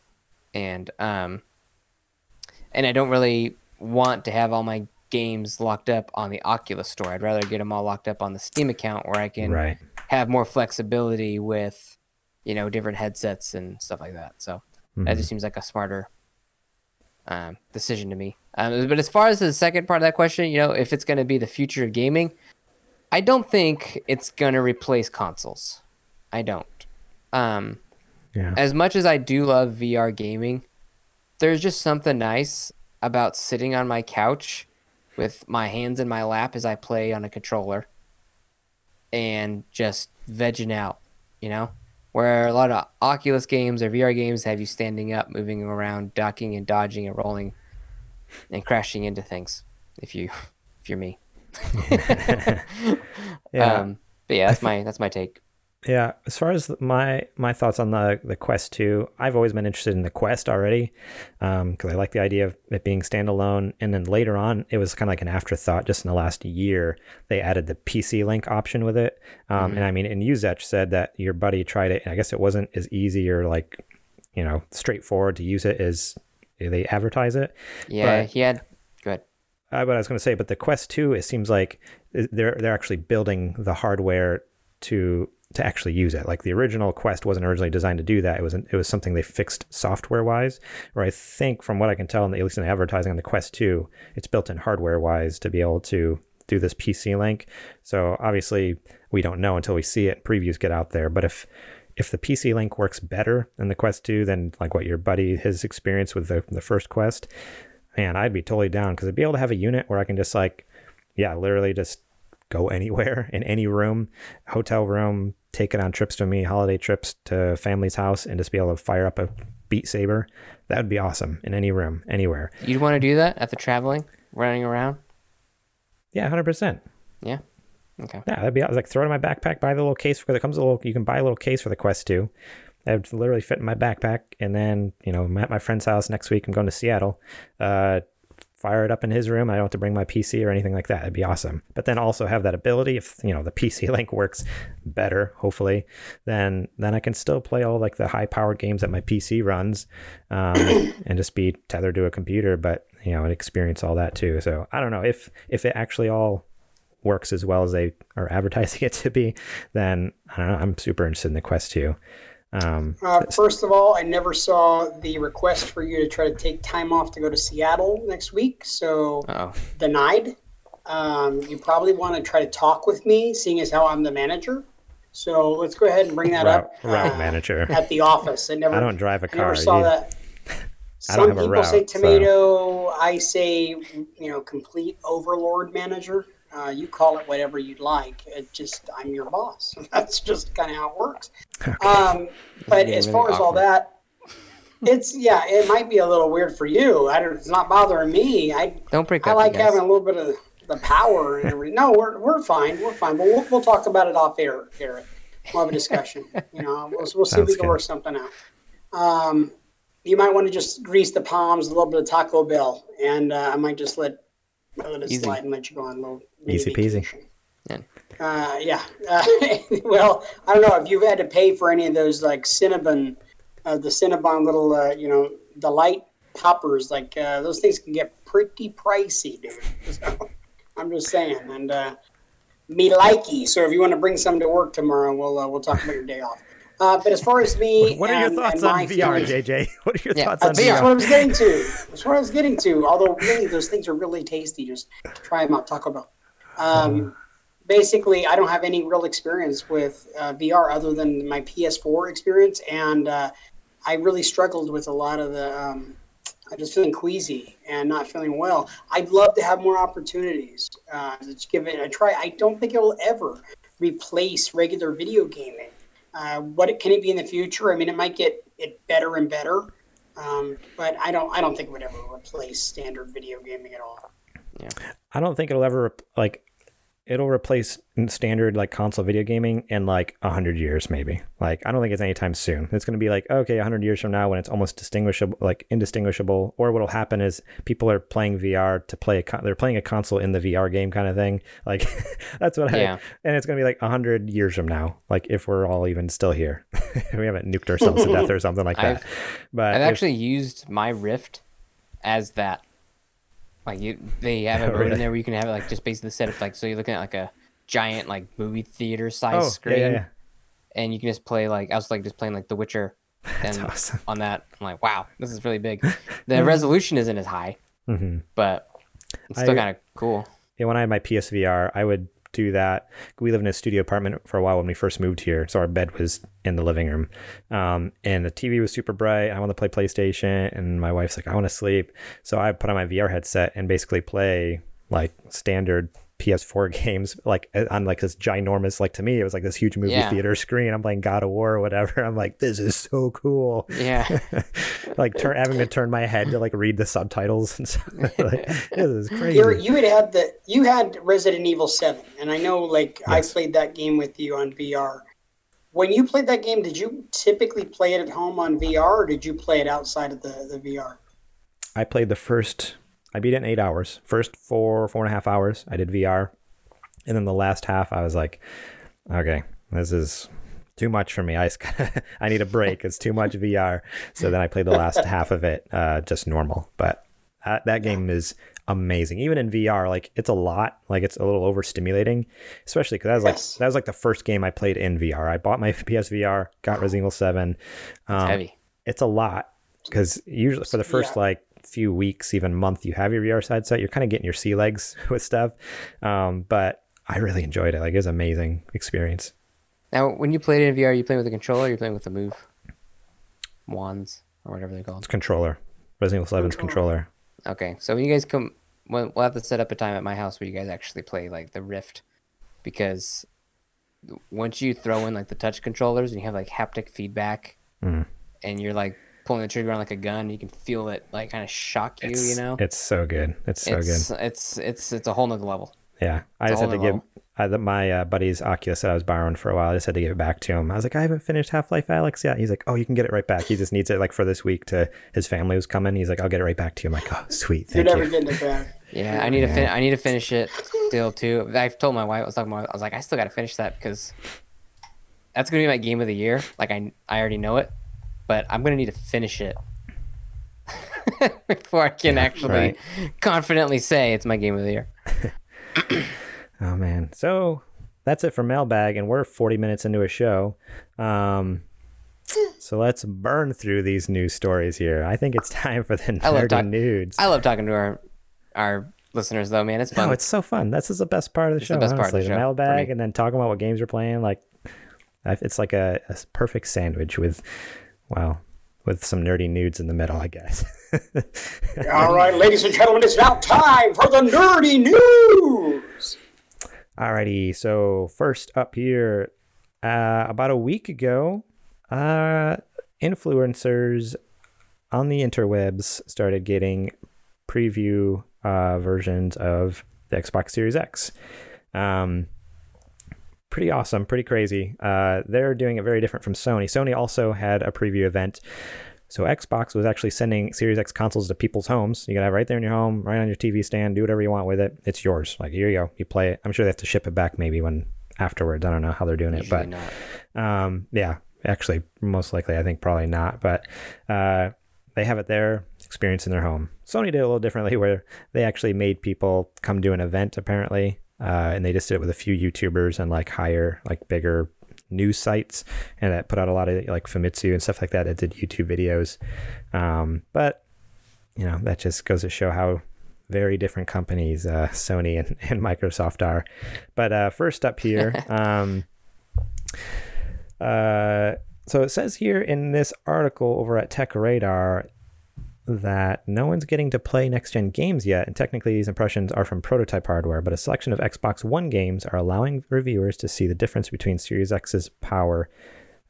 And um and i don't really want to have all my games locked up on the oculus store. I'd rather get them all locked up on the steam account where i can Right. have more flexibility with you know different headsets and stuff like that. So that just seems like a smarter um, decision to me um, but as far as the second part of that question you know if it's going to be the future of gaming i don't think it's going to replace consoles i don't um, Yeah. as much as i do love vr gaming there's just something nice about sitting on my couch with my hands in my lap as i play on a controller and just vegging out, you know? Where a lot of Oculus games or VR games have you standing up, moving around, ducking and dodging and rolling and crashing into things if you if you're me. Yeah. Um, but yeah, that's my that's my take. Yeah, as far as my my thoughts on the the Quest 2, I've always been interested in the Quest already, because I like the idea of it being standalone. And then later on, it was kind of like an afterthought. Just in the last year, they added the PC Link option with it. Um, And I mean, and Uzech said that your buddy tried it, and I guess it wasn't as easy or like, you know, straightforward to use it as they advertise it. Yeah, But- he had good. uh, what I was going to say, but the Quest Two, it seems like they're they're actually building the hardware to to actually use it. Like the original Quest wasn't originally designed to do that. It was it was something they fixed software wise. Or I think from what I can tell, in the, at least in the advertising on the Quest Two, it's built in hardware wise to be able to do this PC link. So obviously we don't know until we see it. Previews get out there, but if if the PC link works better in the Quest 2 than like what your buddy his experience with the, the first Quest, man, I'd be totally down because I'd be able to have a unit where I can just like, yeah, literally just go anywhere in any room, hotel room, take it on trips to me, holiday trips to family's house, and just be able to fire up a Beat Saber. That would be awesome in any room, anywhere. You'd want to do that at the traveling, running around? Yeah, 100%. Yeah. Okay. Yeah, that'd be. I was like, throw it in my backpack. Buy the little case because it comes a little. You can buy a little case for the Quest 2. That would literally fit in my backpack. And then, you know, I'm at my friend's house next week. I'm going to Seattle. Uh, fire it up in his room. I don't have to bring my PC or anything like that. It'd be awesome. But then also have that ability if you know the PC link works better, hopefully, then then I can still play all like the high powered games that my PC runs, um, and just be tethered to a computer. But you know, and experience all that too. So I don't know if if it actually all works as well as they are advertising it to be, then I don't know. I'm super interested in the Quest 2. Um, uh, first of all, I never saw the request for you to try to take time off to go to Seattle next week, so Oh. denied. Um, you probably want to try to talk with me, seeing as how I'm the manager. So let's go ahead and bring that route, up route uh, manager. at the office. I never, I don't drive a I never car. saw You- that. I don't Some have a people say route, so- tomato. I say, you know, complete overlord manager. Uh, you call it whatever you'd like. It just I'm your boss. That's just kind of how it works. Um, but as really far as all that, it's yeah, it might be a little weird for you. I don't, it's not bothering me. I Don't break I up. like having a little bit of the power and everything. No, we're we're fine. We're fine. But we'll, we'll talk about it off air, Garrett. We'll have a discussion. You know, we'll, we'll see if we can good. work something out. Um, you might want to just grease the palms, a little bit of Taco Bell, and uh, I might just let let it Easy. slide and let you go on a little Easy peasy. Yeah. Uh, yeah. Uh, well, I don't know if you've had to pay for any of those like Cinnabon, uh, the Cinnabon little, uh, you know, the light poppers. Like uh, those things can get pretty pricey, dude. So, I'm just saying. And uh, me likey. So if you want to bring some to work tomorrow, we'll uh, we'll talk about your day off. Uh, but as far as me, What are your and- thoughts and on VR, feelings- JJ? What are your Yeah, thoughts on that's, that's what I was getting to. That's what I was getting to. Although really, those things are really tasty. Just try them out, Taco Bell. Um, basically, I don't have any real experience with uh, VR other than my PS4 experience, and uh, I really struggled with a lot of the. Um, I'm just feeling queasy and not feeling well. I'd love to have more opportunities. Uh, let's give it a try. I don't think it'll ever replace regular video gaming. Uh, what can it be in the future? I mean, it might get it better and better, um, but I don't. I don't think it would ever replace standard video gaming at all. Yeah, I don't think it'll ever like it'll replace standard like console video gaming in like a hundred years maybe. Like I don't think it's anytime soon. It's going to be like okay, a hundred years from now when it's almost distinguishable, like indistinguishable. Or what'll happen is people are playing VR to play a con- they're playing a console in the VR game kind of thing. Like that's what Yeah. I and it's going to be like a hundred years from now. Like if we're all even still here, we haven't nuked ourselves to death or something like that. I've- but I've if- actually used my Rift as that. Like you, they have a really? in there where you can have it like just basically set up like so you're looking at like a giant like movie theater size oh screen, yeah, yeah. and you can just play like I was like just playing like The Witcher, and awesome. on that I'm like wow this is really big. The resolution isn't as high, Mhm. but it's still kind of cool. yeah, when I had my PSVR, I would do that. We lived in a studio apartment for a while when we first moved here, so our bed was in the living room, um, and the TV was super bright. I want to play PlayStation, and my wife's like, "I want to sleep," so I put on my VR headset and basically play like standard PS4 games, like uh, on like this ginormous, like to me, it was like this huge movie Yeah. theater screen. I'm playing God of War or whatever. I'm like, this is so cool. Yeah, like turn having to turn my head to like read the subtitles and stuff. like, this is crazy. Garrett, you had had the you had Resident Evil Seven, and I know like Yes. I played that game with you on VR. When you played that game, did you typically play it at home on VR, or did you play it outside of the, the VR? I played the first. I beat it in eight hours. First four, four and a half hours, I did VR, and then the last half, I was like, okay, this is too much for me. I I need a break. It's too much VR. So then I played the last half of it uh, just normal. But uh, that game is amazing. Even in VR, like it's a lot. Like it's a little overstimulating, especially because that was like Yes. that was like the first game I played in VR. I bought my PSVR, got Resident Evil Seven. It's Um, heavy. it's a lot because usually for the first Yeah. like few weeks, even month, you have your VR side set. You're kind of getting your sea legs with stuff. Um, but I really enjoyed it. Like it was an amazing experience. Now, when you played it in VR, you playing with a controller, or you playing with the move wands or whatever they're called. It's controller, Resident Evil 7's controller. Okay, so when you guys come, we'll, we'll have to set up a time at my house where you guys actually play like the Rift, because once you throw in like the touch controllers and you have like haptic feedback, Mm. and you're like pulling the trigger on like a gun, you can feel it like kind of shock you. It's, you know, it's so good. It's so it's, good. it's it's it's a whole nother level. Yeah, I It's just had to whole give I, the, my uh, buddy's Oculus that I was borrowing for a while. I just had to give it back to him. I was like, I haven't finished Half Life Alyx yet. He's like, Oh, you can get it right back. He just needs it like for this week to his family was coming. He's like, I'll get it right back to you. I'm like, Oh, sweet, You're never you. getting it back. Yeah, I need to fin- I need to finish it still too. I've told my wife I was talking about. I was like, I still got to finish that because that's gonna be my game of the year. Like I I already know it, but I'm gonna need to finish it before I can actually right. confidently say it's my game of the year. Oh man. So that's it for mailbag, and we're 40 minutes into a show. Um, so let's burn through these news stories here. I think it's time for the nerdy talk- nudes. I love talking to our our listeners though, man. It's fun. No, it's so fun. This is the best part of the It's show. the best part of honestly. the show mailbag and then talking about what games we're playing. Like, it's like a, a perfect sandwich with, well, with some nerdy nudes in the middle, I guess. All right, ladies and gentlemen, it's now time for the nerdy news. Alrighty, so first up here, uh, about a week ago, uh, influencers on the interwebs started getting preview uh, versions of the Xbox Series X. Um, pretty awesome, pretty crazy. Uh, they're doing it very different from Sony. Sony also had a preview event. So Xbox was actually sending Series X consoles to people's homes. You can have it right there in your home, right on your TV stand, do whatever you want with it. It's yours. Like here you go, you play it. I'm sure they have to ship it back maybe when afterwards. I don't know how they're doing it, but um, yeah, actually, most likely, I think probably not. But uh, they have it there, experience in their home. Sony did it a little differently, where they actually made people come to an event apparently, uh, and they just did it with a few YouTubers and like higher, like bigger news sites, and that put out a lot of like Famitsu and stuff like that that did YouTube videos. Um, but you know, that just goes to show how very different companies uh, Sony and, and Microsoft are. But uh, first up here, um, uh, so it says here in this article over at Tech Radar that no one's getting to play next gen games yet, and technically these impressions are from prototype hardware, but a selection of Xbox One games are allowing reviewers to see the difference between Series X's power.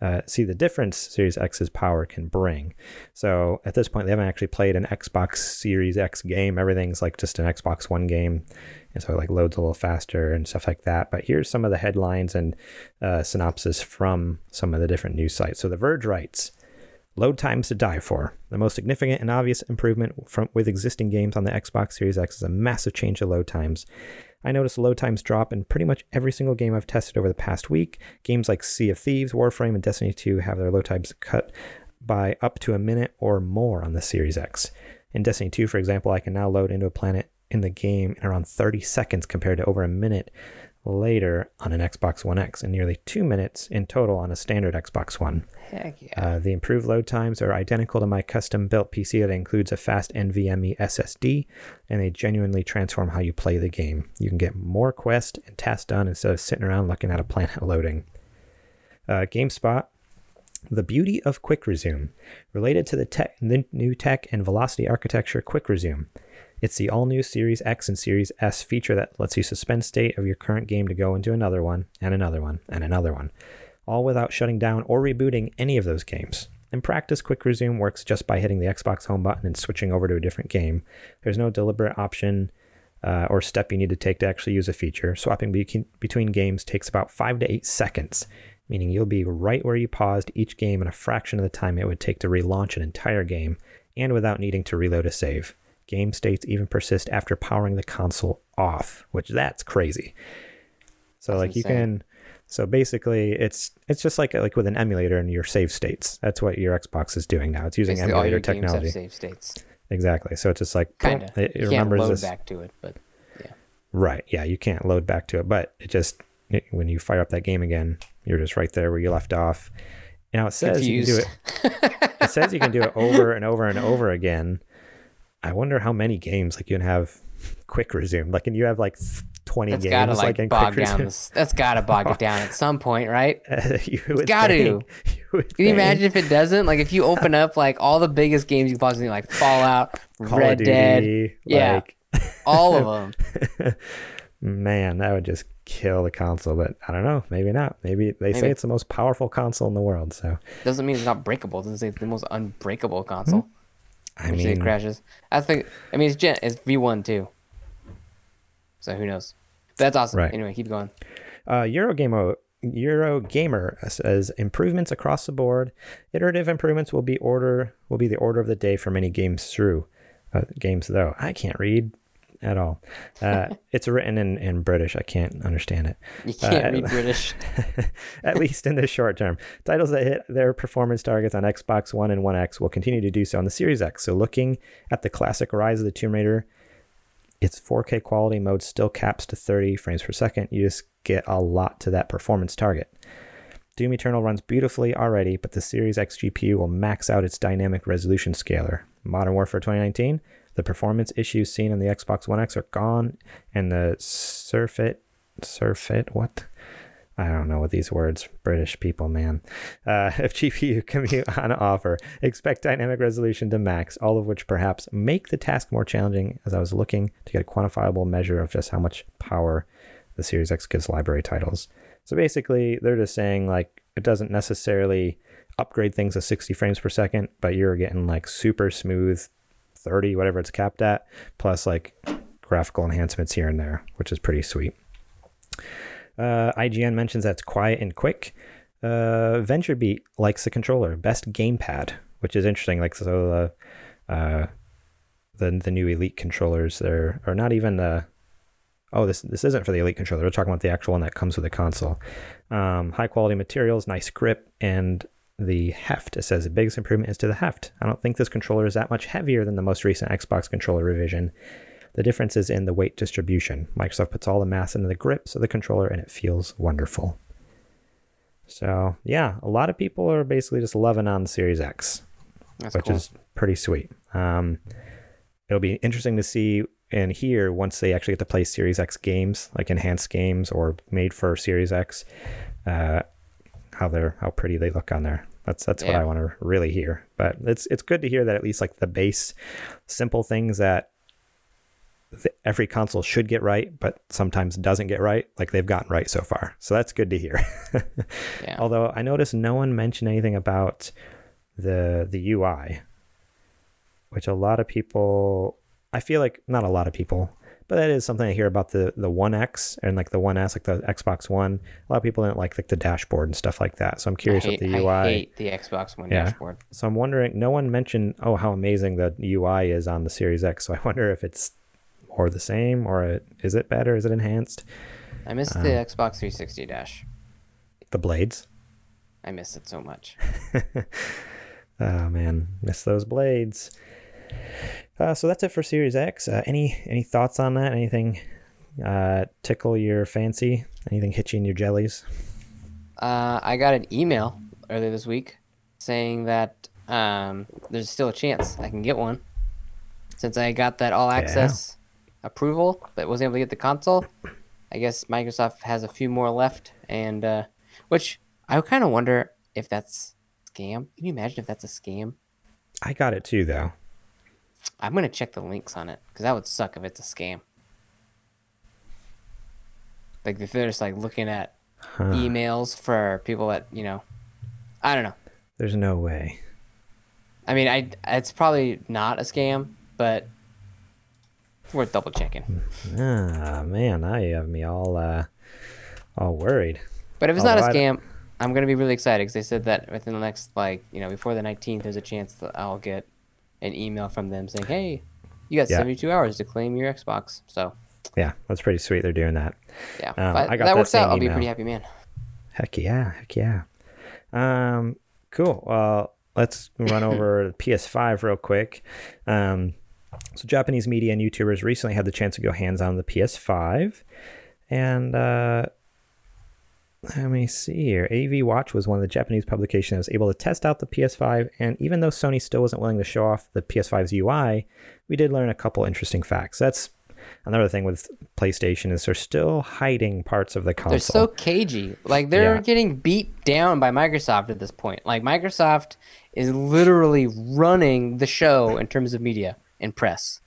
Uh, see the difference Series X's power can bring. So at this point, they haven't actually played an Xbox Series X game. Everything's like just an Xbox One game, and so it like loads a little faster and stuff like that. But here's some of the headlines and uh, synopsis from some of the different news sites. So The Verge writes. Load times to die for. The most significant and obvious improvement from with existing games on the Xbox Series X is a massive change to load times. I noticed load times drop in pretty much every single game I've tested over the past week. Games like Sea of Thieves, Warframe, and Destiny 2 have their load times cut by up to a minute or more on the Series X. In Destiny 2, for example, I can now load into a planet in the game in around 30 seconds compared to over a minute later on an Xbox One X and nearly two minutes in total on a standard Xbox One. Heck yeah. Uh, the improved load times are identical to my custom built PC that includes a fast NVMe SSD, and they genuinely transform how you play the game. You can get more quests and tasks done instead of sitting around looking at a planet loading. Uh, GameSpot. The beauty of Quick Resume. Related to the, tech, the new tech and velocity architecture, Quick Resume. It's the all new Series X and Series S feature that lets you suspend state of your current game to go into another one, and another one, and another one all without shutting down or rebooting any of those games. In practice, Quick Resume works just by hitting the Xbox Home button and switching over to a different game. There's no deliberate option uh, or step you need to take to actually use a feature. Swapping be- between games takes about five to eight seconds, meaning you'll be right where you paused each game in a fraction of the time it would take to relaunch an entire game, and without needing to reload a save. Game states even persist after powering the console off, which that's crazy. So That's like you can so basically it's it's just like like with an emulator and your save states. That's what your Xbox is doing now. It's using Basically, all emulator your games have technology. save states. exactly. So it's just like Kind of. it, it you can't remembers load this. back to it, but yeah. Right. Yeah, you can't load back to it, but it just it, when you fire up that game again, you're just right there where you left off. Now it says you can do it. It says you can do it over and over and over again. I wonder how many games like you can have quick resume. Like, can you have like twenty that's games gotta like, like bog quick down. This, that's gotta bog it down at some point, right? you would got to. think- you Can you imagine if it doesn't? Like if you open up like all the biggest games you possibly like Fallout, Call Red of Dead, Duty, yeah. like, all of them. Man, that would just kill the console. But I don't know. Maybe not. Maybe they say it's the most powerful console in the world. So Doesn't mean it's not breakable. Doesn't say it's the most unbreakable console. I Which it mean, crashes. I think. I mean, it's Gen. It's V one too. So who knows? But that's awesome. Right. Anyway, keep going. Uh, Eurogamer Eurogamer says improvements across the board. Iterative improvements will be order will be the order of the day for many games through uh, games though. I can't read at all. Uh, it's written in, in British. I can't understand it. You can't Uh, read British. at least in the short term. Titles that hit their performance targets on Xbox One and One X will continue to do so on the Series X. So, looking at the classic Rise of the Tomb Raider, its 4K quality mode still caps to 30 frames per second. You just get a lot to that performance target. Doom Eternal runs beautifully already, but the Series X GPU will max out its dynamic resolution scaler. Modern Warfare 2019, the performance issues seen in the Xbox One X are gone, and the Surfit, Surfit, what? I don't know what these words, British people, man. Uh, if GPU can be on offer, expect dynamic resolution to max, all of which perhaps make the task more challenging as I was looking to get a quantifiable measure of just how much power the Series X gives library titles. So basically, they're just saying like it doesn't necessarily upgrade things to 60 frames per second, but you're getting like super smooth 30, whatever it's capped at, plus like graphical enhancements here and there, which is pretty sweet. Uh, IGN mentions that it's quiet and quick. Uh, VentureBeat likes the controller, best gamepad, which is interesting. Like so, uh, uh, the the new Elite controllers, they're not even the. Oh, this this isn't for the Elite controller. We're talking about the actual one that comes with the console. Um, high quality materials, nice grip, and the heft. It says the biggest improvement is to the heft. I don't think this controller is that much heavier than the most recent Xbox controller revision. The difference is in the weight distribution. Microsoft puts all the mass into the grips of the controller and it feels wonderful. So, yeah, a lot of people are basically just loving on the Series X, That's which cool. is pretty sweet. Um, it'll be interesting to see and hear once they actually get to play Series X games, like enhanced games or made for Series X, uh, how they're how pretty they look on there. That's that's what I want to really hear. But it's it's good to hear that at least like the base, simple things that th- every console should get right, but sometimes doesn't get right, like they've gotten right so far. So that's good to hear. Yeah. Although I noticed no one mentioned anything about the the UI, which a lot of people, I feel like not a lot of people, but that is something I hear about the the One X and like the One S, like the Xbox One. A lot of people didn't like like the dashboard and stuff like that. So I'm curious I hate, what the I UI. hate the Xbox One Yeah. dashboard. So I'm wondering. No one mentioned oh how amazing the UI is on the Series X. So I wonder if it's more the same or it, is it better? Is it enhanced? I miss Uh. the Xbox 360 dash. The blades. I miss it so much. Oh man, miss those blades. Uh, so that's it for Series X. Uh, any any thoughts on that? Anything uh, tickle your fancy? Anything hit you in your jellies? Uh, I got an email earlier this week saying that um, there's still a chance I can get one since I got that all access approval, but wasn't able to get the console. I guess Microsoft has a few more left, and uh, which I kind of wonder if that's scam. Can you imagine if that's a scam? I got it too, though. I'm gonna check the links on it because that would suck if it's a scam. Like if they're just like looking at Huh. emails for people that you know, I don't know. There's no way. I mean, I it's probably not a scam, but worth double checking. Ah man, now you have me all uh, all worried. But if it's not a scam, I'm gonna be really excited because they said that within the next like you know before the 19th, there's a chance that I'll get an email from them saying, "Hey, you got Yeah. 72 hours to claim your Xbox." So Yeah, that's pretty sweet. They're doing that. yeah, Um, but I got that that works out. I'll be a pretty happy man. Heck yeah, heck yeah. Um, cool. Well, let's run over PS5 real quick. Um, so Japanese media and YouTubers recently had the chance to go hands on the PS5, and uh, let me see here. AV Watch was one of the Japanese publications that was able to test out the PS5, and even though Sony still wasn't willing to show off the PS5's UI, we did learn a couple interesting facts. That's another thing with PlayStation is they're still hiding parts of the console. They're so cagey. Like they're Yeah. getting beat down by Microsoft at this point. Like Microsoft is literally running the show in terms of media and press.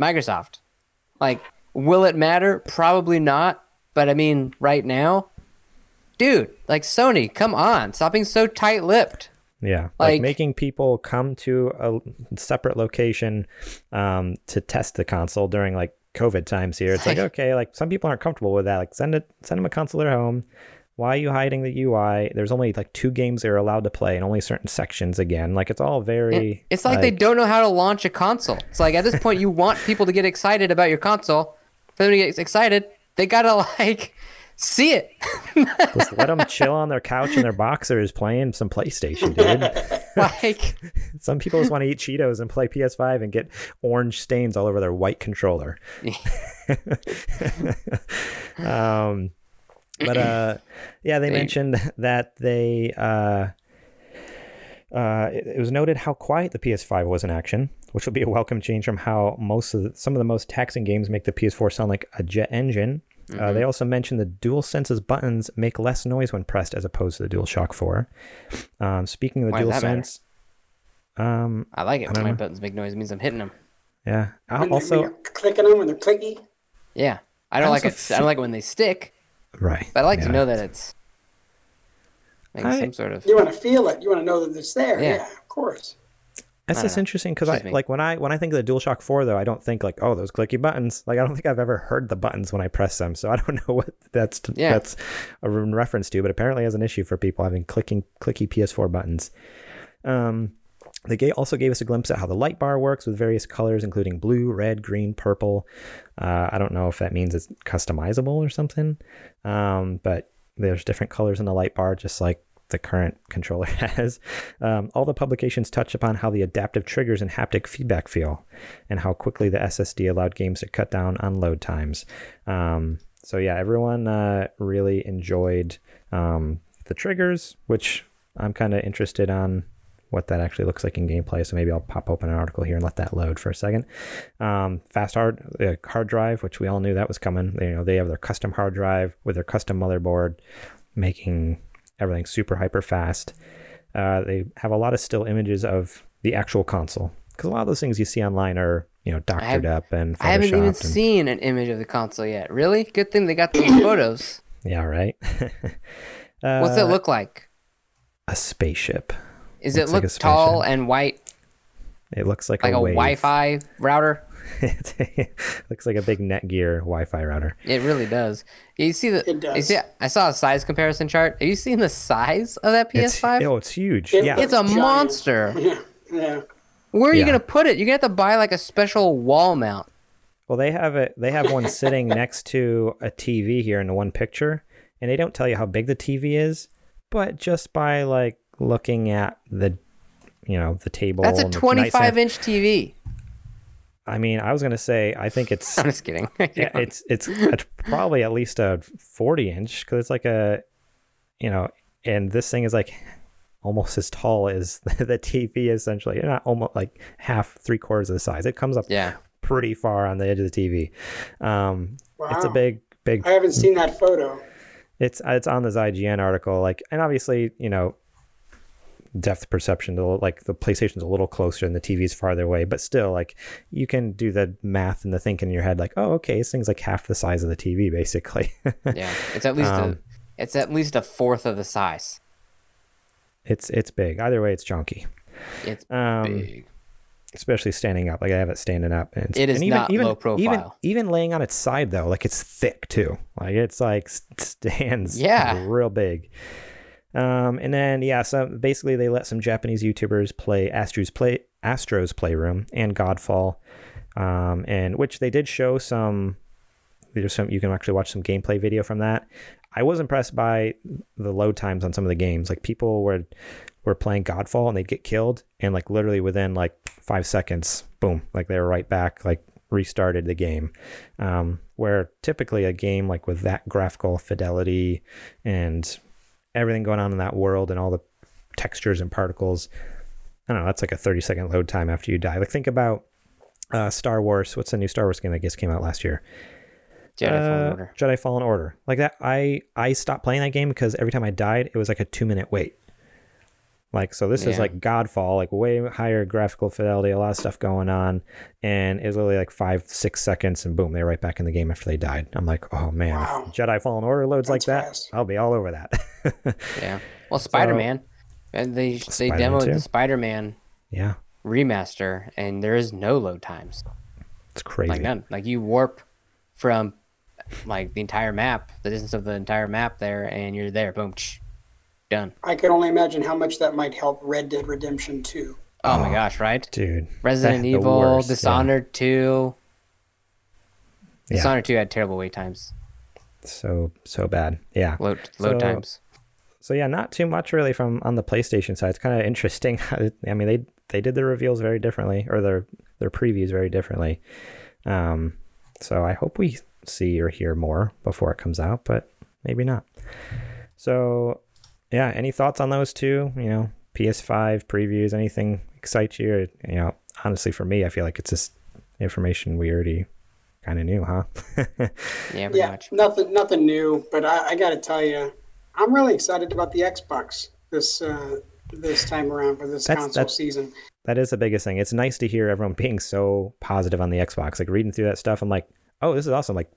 Microsoft. Like, will it matter? Probably not. But I mean, right now, dude, like Sony, come on, stop being so tight-lipped. Yeah, like, Like- making people come to a separate location um, to test the console during like COVID times here. It's like okay, like some people aren't comfortable with that. Like send it, send them a console at home. Why are you hiding the UI? There's only like two games they're allowed to play, and only certain sections. Again, like it's all very. It's like, they don't know how to launch a console. It's like at this point, you want people to get excited about your console. For them to get excited, they gotta like see it. Just let them chill on their couch in their boxers playing some PlayStation, dude. like, some people just want to eat Cheetos and play PS5 and get orange stains all over their white controller. um, but uh, yeah, they mentioned that they uh, uh, it, it was noted how quiet the PS5 was in action, which will be a welcome change from how most of the, some of the most taxing games make the PS4 sound like a jet engine. Mm-hmm. Uh, they also mentioned the DualSense's buttons make less noise when pressed as opposed to the DualShock 4. Um, speaking of the Why does that matter? DualSense, um, I like it when don't my know. buttons make noise. It means I'm hitting them. yeah. Uh, When, also, when you're clicking them when they're clicky. Yeah, I don't I like it. I don't like it when they stick. right. But I like yeah. to know that it's making I- some sort of. You want to feel it. You want to know that it's there. Yeah. Yeah, of course. That's just know. interesting because I me. like when I when I think of the DualShock 4 though, I don't think like oh those clicky buttons. Like I don't think I've ever heard the buttons when I press them, so I don't know what that's Yeah. that's a reference to. But apparently, as an issue for people having clicking clicky PS4 buttons. Um, they also gave us a glimpse at how the light bar works with various colors, including blue, red, green, purple. Uh, I don't know if that means it's customizable or something, um, but there's different colors in the light bar, just like the current controller has. Um, all the publications touch upon how the adaptive triggers and haptic feedback feel, and how quickly the SSD allowed games to cut down on load times. Um, so yeah, everyone uh, really enjoyed um, the triggers, which I'm kind of interested on what that actually looks like in gameplay. So maybe I'll pop open an article here and let that load for a second. Um, fast hard uh, hard drive, which we all knew that was coming. You know, they have their custom hard drive with their custom motherboard, making everything super hyper fast. Uh, they have a lot of still images of the actual console because a lot of those things you see online are you know doctored have- up and I haven't even and- seen an image of the console yet. Really? Good thing they got those photos. yeah right. uh, What's it look like? A spaceship. Is looks it like look a tall and white, It looks like, like a, a. Wi-Fi router? It looks like a big Netgear Wi-Fi router. It really does. You see the? It You does. see, I saw a size comparison chart. Have you seen the size of that PS5? oh, it's huge. It yeah, it's a Giant. monster. Yeah, yeah. Where are you gonna put it? You're gonna have to buy like a special wall mount. Well, they have it. They have one sitting next to a TV here in the one picture, and they don't tell you how big the TV is, but just by like looking at the, you know, the table. That's a 25 inch TV. I mean, I was gonna say I think it's I'm just kidding. yeah, it's it's it's probably at least a 40 inch because it's like a, you know, and this thing is like almost as tall as the TV essentially. You're Not almost like half, three quarters of the size. It comes up yeah. pretty far on the edge of the TV. Um, It's a big, big. I haven't seen that photo. It's it's on this IGN article. Like, and obviously, you know, depth perception. Like the PlayStation's a little closer and the TV's farther away, but still, like you can do the math and the thinking in your head. Like, oh, okay, this thing's like half the size of the TV, basically. Yeah. It's at least Um, a it's at least a fourth of the size. it's it's big. Either way, it's chunky. It's Um, big. especially standing up. Like I have it standing up. And it's, It is and even, not even, low profile. even laying on its side though, like it's thick too. Like it's like stands Yeah. real big. Um, and then yeah, so basically they let some Japanese YouTubers play Astro's play Astro's Playroom and Godfall, um, and which they did show some. There's some you can actually watch some gameplay video from that. I was impressed by the load times on some of the games. Like people were were playing Godfall and they'd get killed, and like literally within like five seconds, boom, like they were right back, like restarted the game. Um, where typically a game like with that graphical fidelity and everything going on in that world and all the textures and particles, I don't know, that's like a 30 second load time after you die. Like think about uh, Star Wars. What's the new Star Wars game that just came out last year? Jedi Fallen Uh, Order. Jedi Fallen Order. Like that, I I stopped playing that game because every time I died, it was like a two minute wait. Like so, this is like Godfall, like way higher graphical fidelity, a lot of stuff going on, and it was literally like five six seconds, and boom, they're right back in the game after they died. I'm like, oh man, Wow. if Jedi Fallen Order loads like That's that, fast. I'll be all over that. Yeah. Well, Spider Man. And they they Spider-Man demoed too. the Spider Man yeah, remaster, and there is no load times. it's crazy. Like none. Like you warp from like the entire map, the distance of the entire map there, and you're there. Boom. Tsh, done. I can only imagine how much that might help Red Dead Redemption 2. Oh, my gosh, right? Dude, Resident the Evil, worst, yeah. Dishonored 2. Yeah. Dishonored 2 had terrible wait times, so so bad. Yeah, load load So- times. so yeah, not too much really from on the PlayStation side. It's kind of interesting. I mean, they they did their reveals very differently, or their their previews very differently. Um, so I hope we see or hear more before it comes out, but maybe not. So yeah, any thoughts on those two? You know, PS5 previews, anything excite you? Or, you know, honestly, for me, I feel like it's just information we already kind of knew, huh? Yeah, pretty Yeah, much. nothing nothing new, but I, I got to tell you, I'm really excited about the Xbox this uh, this time around for this That's- console that's- season. that is the biggest thing. It's nice to hear everyone being so positive on the Xbox. Like reading through that stuff, I'm like, oh, this is awesome. Like,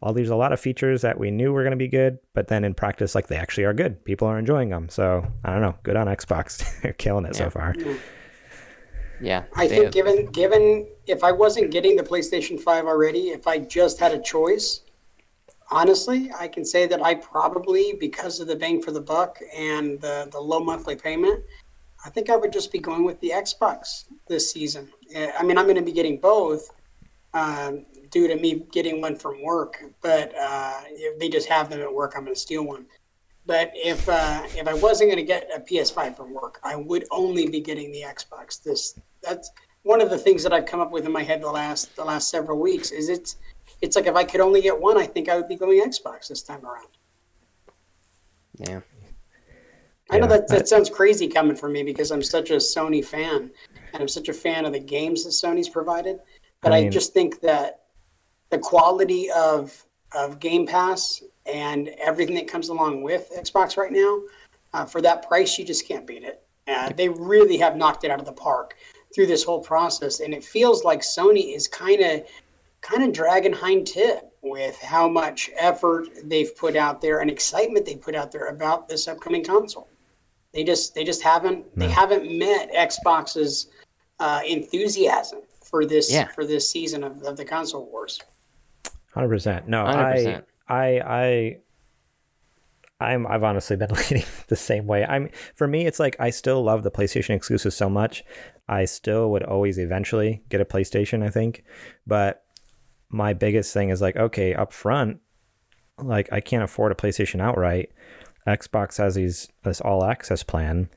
all there's a lot of features that we knew were going to be good, but then in practice, like they actually are good. People are enjoying them. So I don't know. Good on Xbox. They're killing it so far. Yeah. I they- think given given if I wasn't getting the PlayStation 5 already, if I just had a choice, honestly, I can say that I probably because of the bang for the buck and the the low monthly payment, I think I would just be going with the Xbox this season. Eh, I mean, I'm going to be getting both um, due to me getting one from work, but uh, if they just have them at work, I'm going to steal one. But if uh, if I wasn't going to get a PS5 from work, I would only be getting the Xbox. This that's one of the things that I've come up with in my head the last the last several weeks. Is it's it's like if I could only get one, I think I would be going Xbox this time around. Yeah. I know that that sounds crazy coming from me because I'm such a Sony fan and I'm such a fan of the games that Sony's provided. But I I, just think that the quality of of Game Pass and everything that comes along with Xbox right now, uh, for that price, you just can't beat it. Uh, they really have knocked it out of the park through this whole process, and it feels like Sony is kind of kind of dragging hind tit with how much effort they've put out there and excitement they put out there about this upcoming console. They just they just haven't they haven't met Xbox's uh, enthusiasm for this Yeah. for this season of, of the console wars. Hundred percent. No, 100%. I, I, I, I'm. I've honestly been leaning the same way. I'm. For me, it's like I still love the PlayStation exclusives so much. I still would always eventually get a PlayStation. I think, but my biggest thing is like, okay, up front, like I can't afford a PlayStation outright. Xbox has these this all access plan.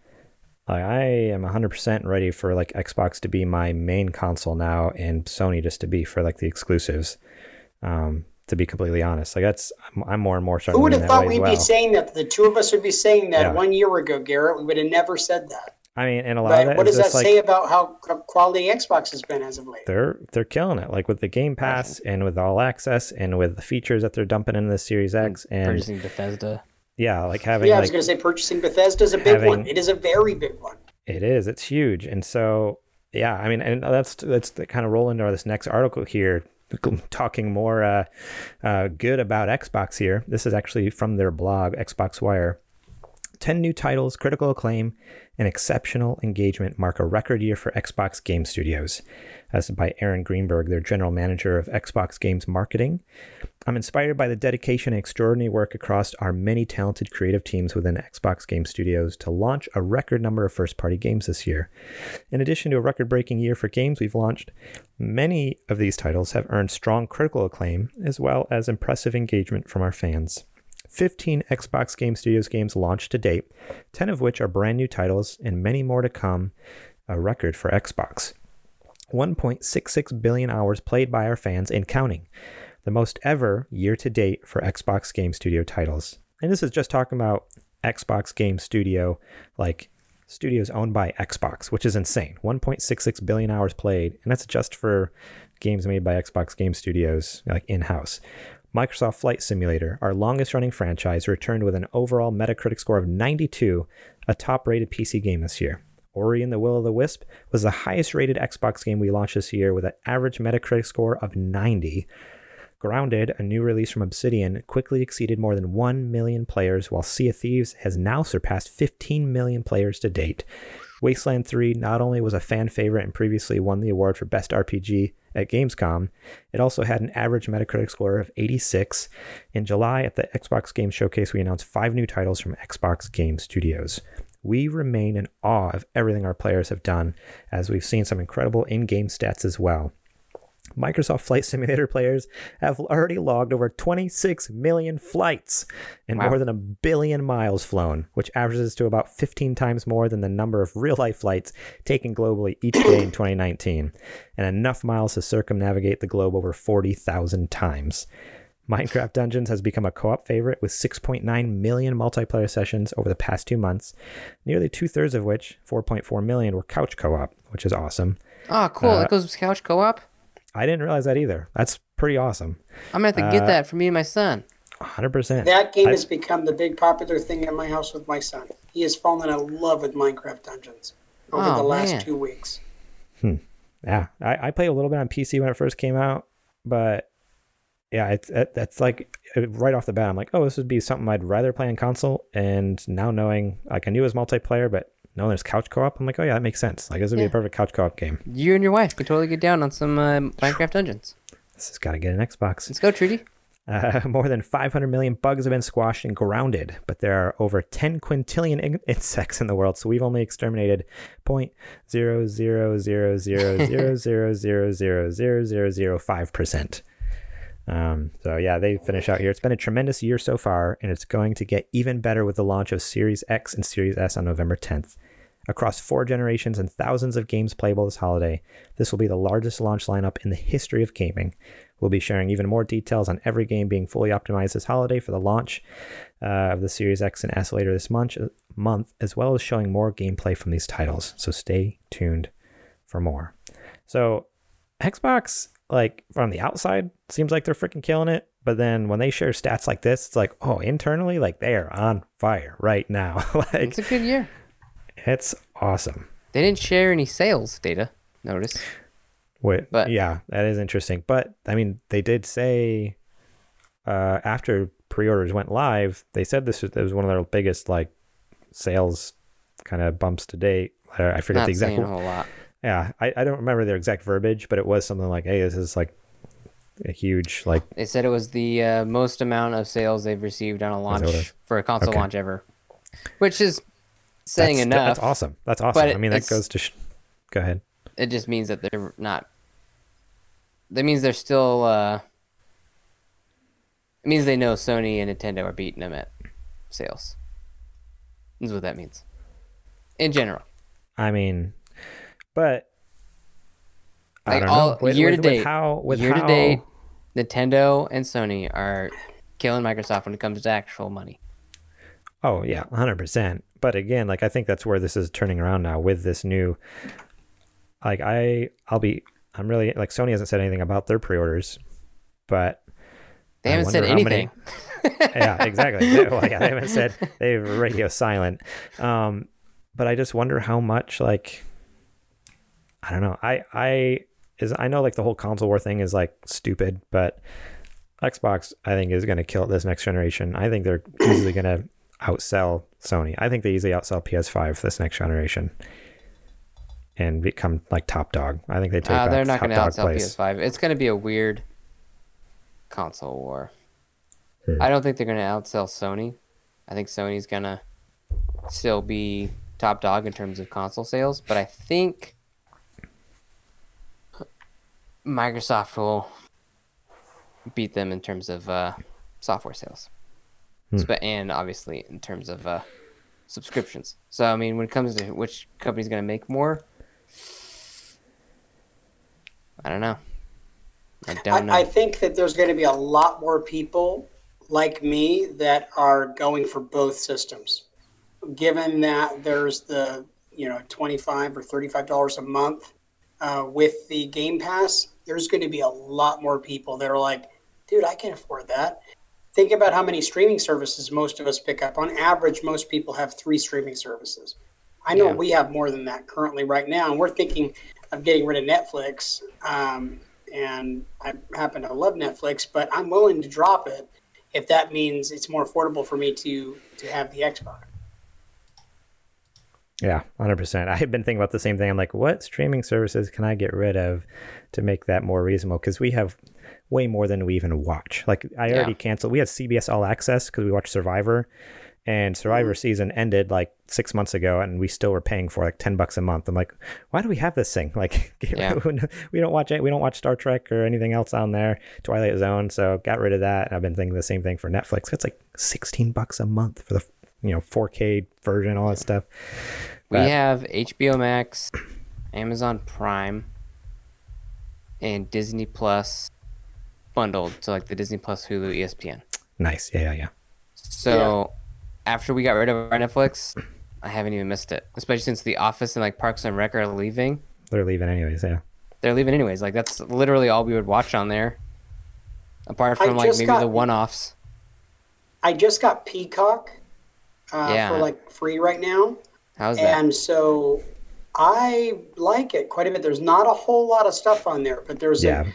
Like I am 100% ready for like Xbox to be my main console now and Sony just to be for like the exclusives. Um, to be completely honest, like that's I'm, I'm more and more starting Who would have that thought we'd well. be saying that? The two of us would be saying that Yeah. one year ago, Garrett. We would have never said that. I mean, and a lot But of that what is does that like say about how how quality Xbox has been as of late? they're they're killing it, like with the Game Pass and with all access and with the features that they're dumping into the Series X and Purchasing Bethesda. yeah, like having Yeah, I was like going to say purchasing Bethesda is a big one. It is a very big one. It is. It's huge. And so, yeah, I mean, and that's that's the kind of roll into this next article here, talking more uh, uh, good about Xbox here. This is actually from their blog, Xbox Wire. 10 new titles, critical acclaim, and exceptional engagement mark a record year for Xbox Game Studios. As by Aaron Greenberg, their general manager of Xbox Games Marketing. I'm inspired by the dedication and extraordinary work across our many talented creative teams within Xbox Game Studios to launch a record number of first party games this year. In addition to a record breaking year for games we've launched, many of these titles have earned strong critical acclaim as well as impressive engagement from our fans. 15 Xbox Game Studios games launched to date, 10 of which are brand new titles, and many more to come, a record for Xbox. 1.66 billion hours played by our fans and counting, the most ever year to date for Xbox Game Studio titles. And this is just talking about Xbox Game Studio, like studios owned by Xbox, which is insane. 1.66 billion hours played, and that's just for games made by Xbox Game Studios, like in house. Microsoft Flight Simulator, our longest running franchise, returned with an overall Metacritic score of 92, a top rated PC game this year. Ori and the Will of the Wisp was the highest rated Xbox game we launched this year with an average Metacritic score of 90. Grounded, a new release from Obsidian, quickly exceeded more than 1 million players, while Sea of Thieves has now surpassed 15 million players to date. Wasteland 3 not only was a fan favorite and previously won the award for Best RPG at Gamescom, it also had an average Metacritic score of 86. In July, at the Xbox Game Showcase, we announced five new titles from Xbox Game Studios. We remain in awe of everything our players have done, as we've seen some incredible in game stats as well. Microsoft Flight Simulator players have already logged over 26 million flights and Wow. more than a billion miles flown, which averages to about 15 times more than the number of real life flights taken globally each day in 2019, and enough miles to circumnavigate the globe over 40,000 times. Minecraft Dungeons has become a co op favorite with 6.9 million multiplayer sessions over the past two months, nearly two thirds of which, 4.4 million, were couch co op, which is awesome. Oh, cool. Uh, that goes with couch co-op. I didn't realize that either. That's pretty awesome. I'm gonna have to uh, get that for me and my son. 100%. That game I- has become the big popular thing in my house with my son. He has fallen in love with Minecraft Dungeons over Oh, the last man. two weeks. Yeah, I, I played a little bit on PC when it first came out, but yeah, it's it, that's like uh, right off the bat. I'm like, oh, this would be something I'd rather play on console. And now knowing, like, I knew it was multiplayer, but no, there's couch co-op. I'm like, oh yeah, that makes sense. Like this would yeah. be a perfect couch co-op game. You and your wife could totally get down on some uh, Minecraft Dungeons. This has got to get an Xbox. Let's go, Trudy. Uh, more than 500 million bugs have been squashed and grounded, but there are over 10 quintillion in- insects in the world, so we've only exterminated 0.00000000005%. Um, so yeah, they finish out here. It's been a tremendous year so far, and it's going to get even better with the launch of Series X and Series S on November 10th. Across four generations and thousands of games playable this holiday, this will be the largest launch lineup in the history of gaming. We'll be sharing even more details on every game being fully optimized this holiday for the launch uh, of the Series X and S later this month, month, as well as showing more gameplay from these titles. So stay tuned for more. So Xbox, like from the outside, seems like they're freaking killing it. But then when they share stats like this, it's like, oh, internally, like they are on fire right now. like It's a good year. It's awesome. They didn't share any sales data. Notice. Wait, But- yeah, that is interesting. But I mean, they did say uh, after pre-orders went live, they said this was, was one of their biggest like sales kind of bumps to date. I I forget Not the exact. saying a whole lot. Yeah, I, I don't remember their exact verbiage, but it was something like, "Hey, this is like a huge like." They said it was the uh, most amount of sales they've received on a launch for a console Okay. launch ever, which is saying that's, enough. That's awesome. That's awesome. but I mean, that goes to. Sh- go ahead. It just means that they're not. That means they're still. Uh, it means they know Sony and Nintendo are beating them at sales. Is what that means. In general, I mean, but I don't all- know. With, year with, to date- with how with year how, to date, Nintendo and Sony are killing Microsoft when it comes to actual money. Oh yeah, hundred percent. But again, like I think that's where this is turning around now with this new. Like I, I'll be. I'm really like Sony hasn't said anything about their pre-orders, but They haven't said how many- anything. yeah, exactly. They, they haven't said they've radio silent. Um, but I just wonder how much like I don't know. I I is I know like the whole console war thing is like stupid, but Xbox I think is going to kill it this next generation. I think they're easily going to outsell Sony. I think they easily outsell PS5 this next generation and become like top dog. I think they take Uh, they're not going to outsell place. PS5. It's going to be a weird console war. Hmm. I don't think they're going to outsell Sony. I think Sony's going to still be top dog in terms of console sales, but I think Microsoft will beat them in terms of uh, software sales. Spe- and obviously in terms of uh, subscriptions. So I mean, when it comes to which company's going to make more, I don't know. I don't know. I, I think that there's going to be a lot more people like me that are going for both systems. Given that there's the you know 25 or 35 dollars a month uh, with the Game Pass, there's going to be a lot more people that are like, dude, I can't afford that. Think about how many streaming services most of us pick up. On average, most people have three streaming services. I know Yeah. we have more than that currently right now, and we're thinking of getting rid of Netflix. Um, and I happen to love Netflix, but I'm willing to drop it if that means it's more affordable for me to to have the Xbox. Yeah, hundred percent. I've been thinking about the same thing. I'm like, what streaming services can I get rid of to make that more reasonable? Because we have way more than we even watch. Like I already Yeah. canceled. We had CBS All Access because we watched Survivor, and Survivor mm. season ended like six months ago, and we still were paying for like ten bucks a month. I'm like, why do we have this thing? Like, Yeah. we don't watch it. We don't watch Star Trek or anything else on there. Twilight Zone. So got rid of that. And I've been thinking the same thing for Netflix. It's like sixteen bucks a month for the you know 4K version, all that stuff. we but- have HBO Max, Amazon Prime, and Disney Plus bundled. to like the Disney Plus, Hulu, ESPN. Nice. Yeah, yeah, yeah. So after we got rid of our Netflix, I haven't even missed it. Especially since The Office and like Parks and Rec are leaving. They're leaving anyways. Yeah. They're leaving anyways. Like that's literally all we would watch on there. Apart I from like maybe got- the one-offs. I just got Peacock uh, Yeah. for like free right now, How's that? and so I like it quite a bit. There's not a whole lot of stuff on there, but there's Yeah. a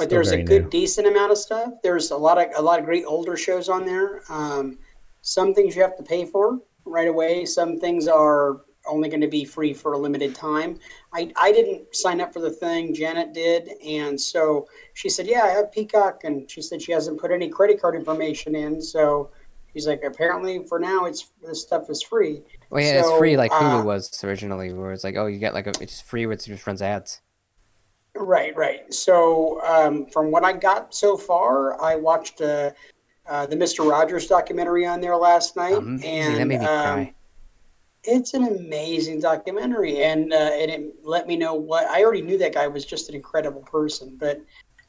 but still there's a good new. decent amount of stuff. There's a lot of a lot of great older shows on there. Um, some things you have to pay for right away. Some things are only going to be free for a limited time. I, I didn't sign up for the thing. Janet did, and so she said, "Yeah, I have Peacock," and she said she hasn't put any credit card information in. So she's like, "Apparently, for now, it's this stuff is free." Well, yeah, it's free like Hulu uh, was originally, where it's like, oh, you get like a, it's free, where it just runs ads. Right, right. So, um, from what I got so far, I watched uh, uh, the Mister Rogers documentary on there last night, Amazing. and that made me um, cry. it's an amazing documentary, and uh, and it let me know what I already knew. That guy was just an incredible person, but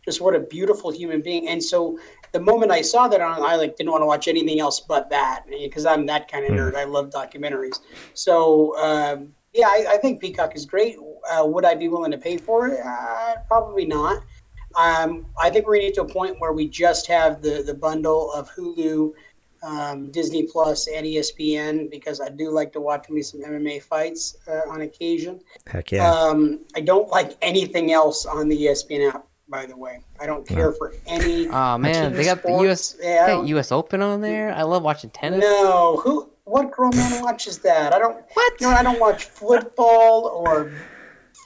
just what a beautiful human being. And so, the moment I saw that on, I like didn't want to watch anything else but that because I'm that kind of nerd. I love documentaries. So. Um, yeah, I, I think Peacock is great. Uh, would I be willing to pay for it? Uh, probably not. Um, I think we're going to get to a point where we just have the, the bundle of Hulu, um, Disney Plus, and ESPN because I do like to watch me some MMA fights uh, on occasion. Heck yeah. Um, I don't like anything else on the ESPN app. By the way, I don't care for any. Oh man, they got the. US, Yeah, they got US Open on there. I love watching tennis. No, who? What grown man watches that? I don't. What? You know, I don't watch football or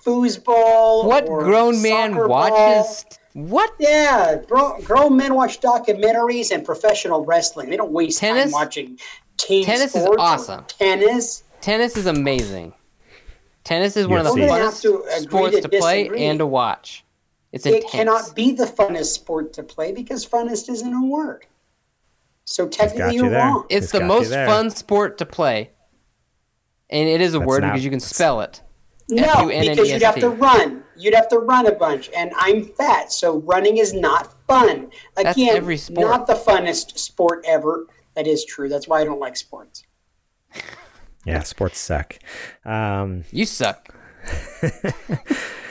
foosball. What or grown man soccer ball. watches? What? Yeah, grown, grown men watch documentaries and professional wrestling. They don't waste Tennis? time watching team Tennis is sports or awesome. Tennis. Tennis is amazing. Tennis is one of the UFC. We're gonna have funnest to sports to to play and to watch. It's It intense. cannot be the funnest sport to play because funnest isn't a word. So technically, you you're there. wrong. It's It's the most fun sport to play, and it is a That's word not- because you can spell it. No, because you'd have to run. You'd have to run a bunch, and I'm fat, so running is not fun. That's Again, every sport. not the funnest sport ever. That is true. That's why I don't like sports. yeah, sports suck. Um, You suck.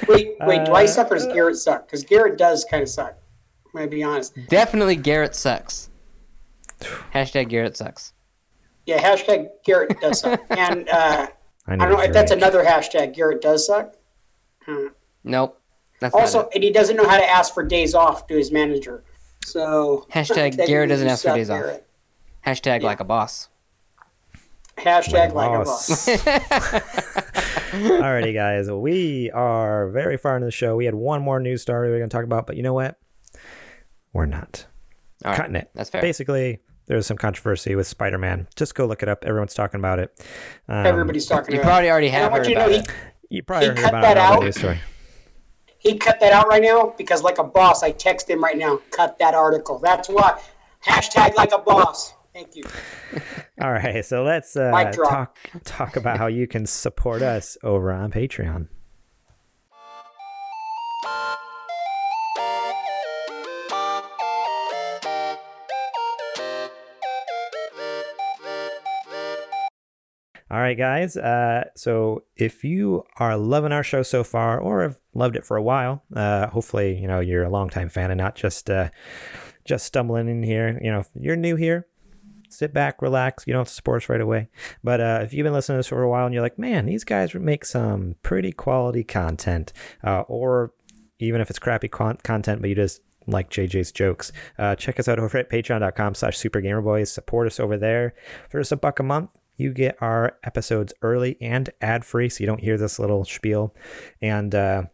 Wait, wait, do I Uh, suck or does Garrett suck? Because Garrett does kind of suck. I'm gonna be honest. Definitely Garrett sucks. Hashtag Garrett sucks. Yeah, hashtag Garrett does suck. And uh, I, I don't know if that's another hashtag. Garrett does suck. Hmm. Nope. That's Also, not and he doesn't know how to ask for days off to his manager. So Hashtag Garrett doesn't ask for suck, days off. Garrett. Hashtag like a boss. Hashtag Like like a a boss. boss. Alrighty, guys. We are very far into the show. We had one more news story we're going to talk about, but you know what? We're not All right, cutting it. That's fair. Basically, there's some controversy with Spider-Man. Just go look it up. Everyone's talking about it. Um, Everybody's talking You about. probably already it. I have want heard you to know about he, You probably He heard cut about that it on out. the news story. he cut that out right now because, like a boss, I text him right now. Cut that article. That's why. Hashtag like a boss. Thank you. All right, so let's uh, talk talk about how you can support us over on Patreon. All right, guys. Uh, so if you are loving our show so far, or have loved it for a while, uh, hopefully you know you're a longtime fan and not just uh, just stumbling in here. You know, if you're new here, sit back, relax. You don't have to support us right away. But uh, if you've been listening to this for a while and you're like, man, these guys make some pretty quality content, uh, or even if it's crappy con- content, but you just like JJ's jokes, uh, check us out over at patreon.com slash supergamerboys. Support us over there. For just a buck a month, you get our episodes early and ad free, so you don't hear this little spiel. And uh,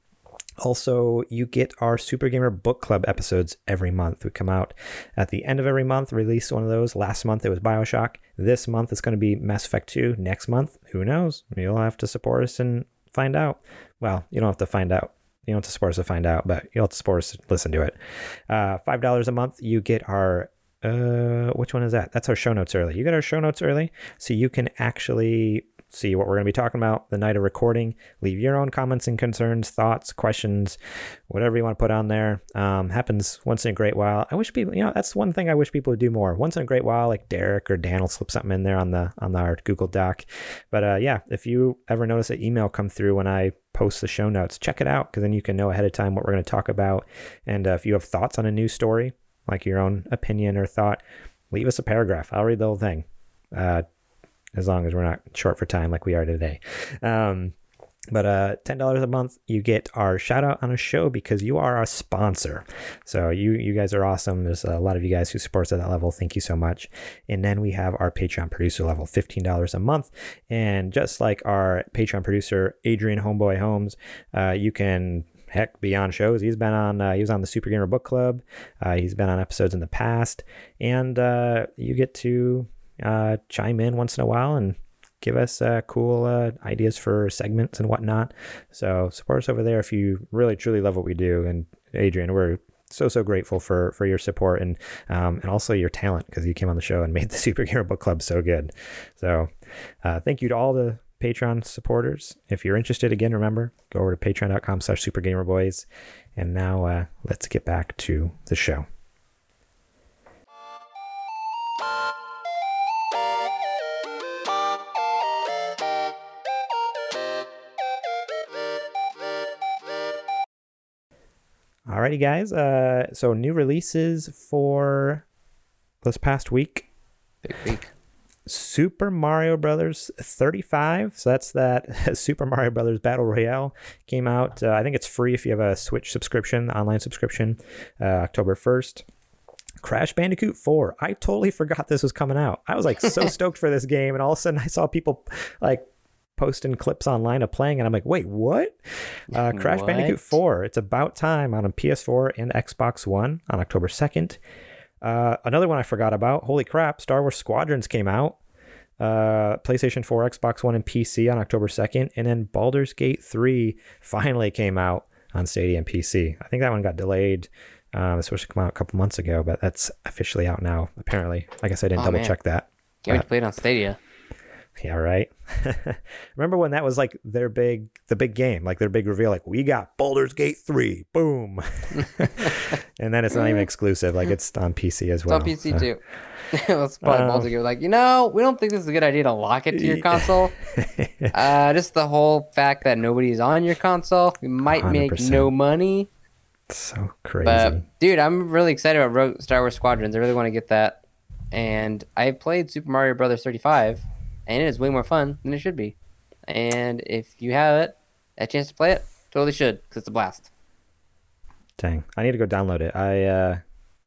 also, you get our Super Gamer Book Club episodes every month. We come out at the end of every month, release one of those. Last month it was Bioshock. This month it's going to be Mass Effect 2. Next month, who knows? You'll have to support us and find out. Well, you don't have to find out. You don't have to support us to find out, but you'll have to support us to listen to it. Uh, $5 a month, you get our uh which one is that? That's our show notes early. You get our show notes early so you can actually see what we're going to be talking about the night of recording. Leave your own comments and concerns thoughts questions whatever you want to put on there. Um, happens once in a great while. I wish people you know that's one thing i wish people would do more. Once in a great while like derek or dan will slip something in there on the on our google doc. But uh, yeah if you ever notice an email come through when i post the show notes check it out because then you can know ahead of time what we're going to talk about. And uh, if you have thoughts on a new story like your own opinion or thought, leave us a paragraph. I'll read the whole thing, uh, as long as we're not short for time like we are today. Um, but uh, ten dollars a month, you get our shout out on a show because you are our sponsor. So you you guys are awesome. There's a lot of you guys who support us at that level. Thank you so much. And then we have our Patreon producer level, fifteen dollars a month. And just like our Patreon producer Adrian Homeboy Holmes, uh, you can heck beyond shows. He's been on uh, he was on the Super Gamer Book Club. Uh, he's been on episodes in the past, and uh, you get to uh, chime in once in a while and give us uh, cool uh, ideas for segments and whatnot. So support us over there if you really truly love what we do. And Adrian, we're so so grateful for for your support and um, and also your talent because you came on the show and made the Super Gamer Book Club so good. So uh, thank you to all the Patreon supporters. If you're interested, again, remember, go over to patreon.com slash supergamerboys. And now uh, let's get back to the show. Alrighty, guys. Uh, so new releases for this past week. Big week. Super Mario Brothers 35. So that's that Super Mario Brothers Battle Royale came out. Uh, I think it's free if you have a Switch subscription, online subscription, uh, October 1st. Crash Bandicoot 4. I totally forgot this was coming out. I was like so stoked for this game, and all of a sudden I saw people like posting clips online of playing, and I'm like, wait, what? Uh, Crash What? Bandicoot 4. It's about time on a PS4 and Xbox One on October 2nd. Uh, another one I forgot about. Holy crap! Star Wars Squadrons came out. Uh, PlayStation 4, Xbox One, and PC on October 2nd, and then Baldur's Gate 3 finally came out on Stadia and PC. I think that one got delayed. Um, it's supposed to come out a couple months ago, but that's officially out now. Apparently, I guess I didn't Oh, double man. check that. Can't wait to play it on Stadia. Yeah, right. Remember when that was like their big, the big game, like their big reveal, like we got Baldur's Gate 3, boom. and then it's not even exclusive, like it's on PC as It's well. on PC so- too. Let's probably Um, Baldur's Gate like, you know, we don't think this is a good idea to lock it to your console. uh, just the whole fact that nobody's on your console, you might make 100%. no money. so crazy. But dude, I'm really excited about Star Wars Squadrons. I really want to get that. And I played Super Mario Brothers 35, and it is way more fun than it should be. And if you have it, a chance to play it, totally should, because it's a blast. Dang, I need to go download it. I uh,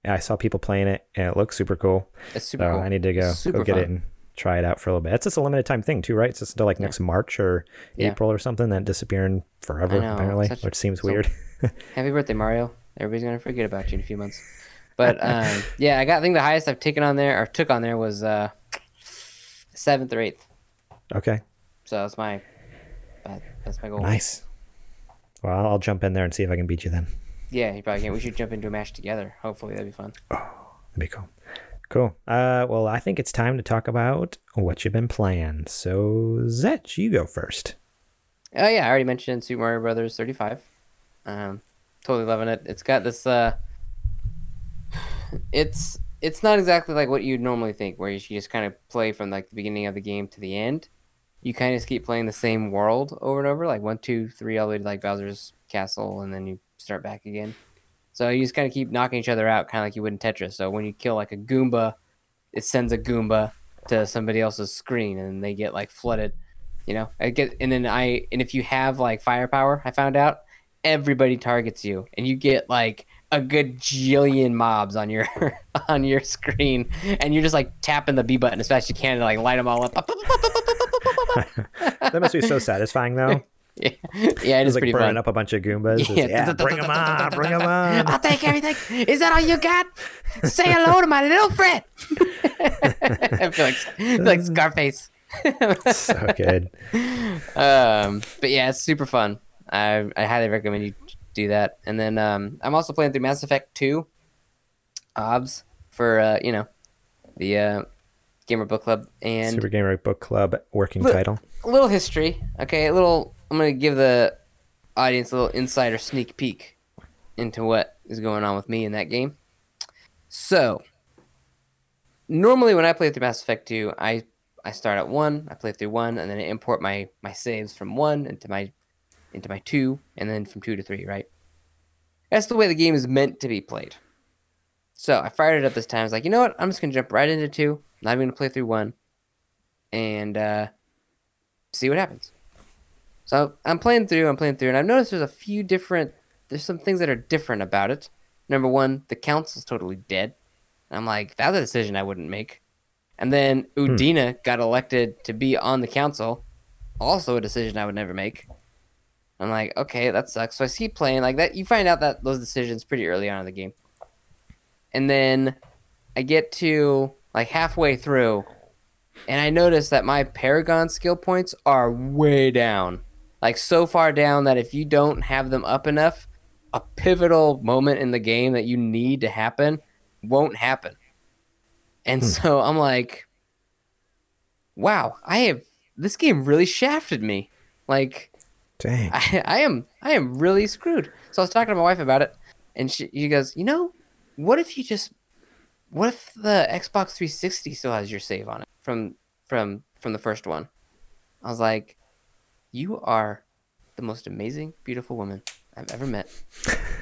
I saw people playing it, and it looks super cool. It's super so cool. I need to go Super go get fun. it and try it out for a little bit. It's just a limited time thing too, right? It's just until like next March or Yeah. April or something. Then disappearing forever apparently, such- which seems so- weird. Happy birthday, Mario. Everybody's gonna forget about you in a few months. But um, yeah, I got I think the highest I've taken on there or took on there was uh seventh or eighth. okay, So that's my that, that's my goal. nice. Well, I'll jump in there and see if I can beat you then. Yeah, you probably can. We should jump into a match together. Hopefully that'd be fun. Oh, that'd be cool. Cool. Uh, well, I think it's time to talk about what you've been playing. So, Zetch, you go first. Oh yeah, I already mentioned Super Mario Brothers 35. Um, totally loving it. It's got this. Uh, it's it's not exactly like what you'd normally think, where you just kind of play from like the beginning of the game to the end. You kind of just keep playing the same world over and over, like one, two, three, all the way to like Bowser's castle, and then you start back again. So you just kind of keep knocking each other out, kind of like you would in Tetris. So when you kill like a Goomba, it sends a Goomba to somebody else's screen, and they get like flooded. You know, I get, and then I, and if you have like firepower, I found out everybody targets you, and you get like a good jillion mobs on your on your screen, and you're just like tapping the B button as fast as you can to like light them all up. that must be so satisfying, though. Yeah, yeah, it is like pretty burning fun. up a bunch of Goombas. Yeah. Yeah, bring them on, bring them on. I'll take everything. Is that all you got? Say hello to my little friend. I feel like, I feel like Scarface. so good. Um, but yeah, it's super fun. I I highly recommend you do that. And then um, I'm also playing through Mass Effect 2, OBS for uh, you know the uh, Gamer Book Club and Super Gamer Book Club working Look. title. a little history. Okay, a little. I'm gonna give the audience a little insider sneak peek into what is going on with me in that game. So, normally when I play through Mass Effect 2, I I start at one, I play through one, and then I import my my saves from one into my into my two, and then from two to three. Right. That's the way the game is meant to be played. So I fired it up this time. I was like, you know what? I'm just gonna jump right into two. Not even gonna play through one, and uh, see what happens. So I'm playing through, I'm playing through, and I've noticed there's a few different, there's some things that are different about it. Number one, the council's totally dead. I'm like, that's a decision I wouldn't make. And then Udina got elected to be on the council, also a decision I would never make. I'm like, okay, that sucks. So I keep playing like that. You find out that those decisions pretty early on in the game, and then I get to like halfway through, and I notice that my Paragon skill points are way down. Like so far down that if you don't have them up enough, a pivotal moment in the game that you need to happen won't happen. And hmm. so I'm like, wow, I have this game really shafted me. Like Dang. I, I am I am really screwed. So I was talking to my wife about it, and she, she goes, you know, what if you just, what if the Xbox 360 still has your save on it from from from the first one? I was like, you are the most amazing, beautiful woman I've ever met.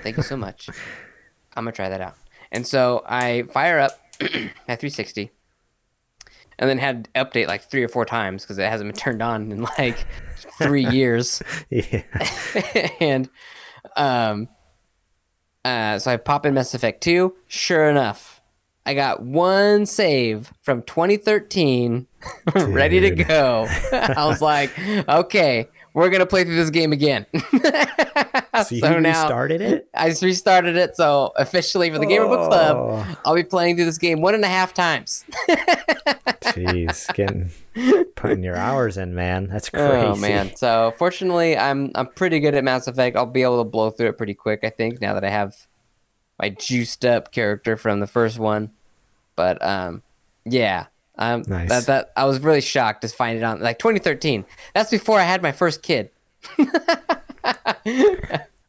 Thank you so much. I'm gonna try that out. And so I fire up my 360, and then had to update like three or four times because it hasn't been turned on in like three years. yeah. and um uh so I pop in Mass Effect 2. Sure enough, I got one save from 2013 ready to go. I was like, okay, we're gonna play through this game again. So you restarted it? I just restarted it, so officially for the Gamer Book Club, Oh, I'll be playing through this game one and a half times. Jeez, getting putting your hours in, man. That's crazy. Oh man! So fortunately, I'm I'm pretty good at Mass Effect. I'll be able to blow through it pretty quick. I think now that I have my juiced up character from the first one. But um, yeah, um, Nice. that that I was really shocked to find it on like 2013. That's before I had my first kid.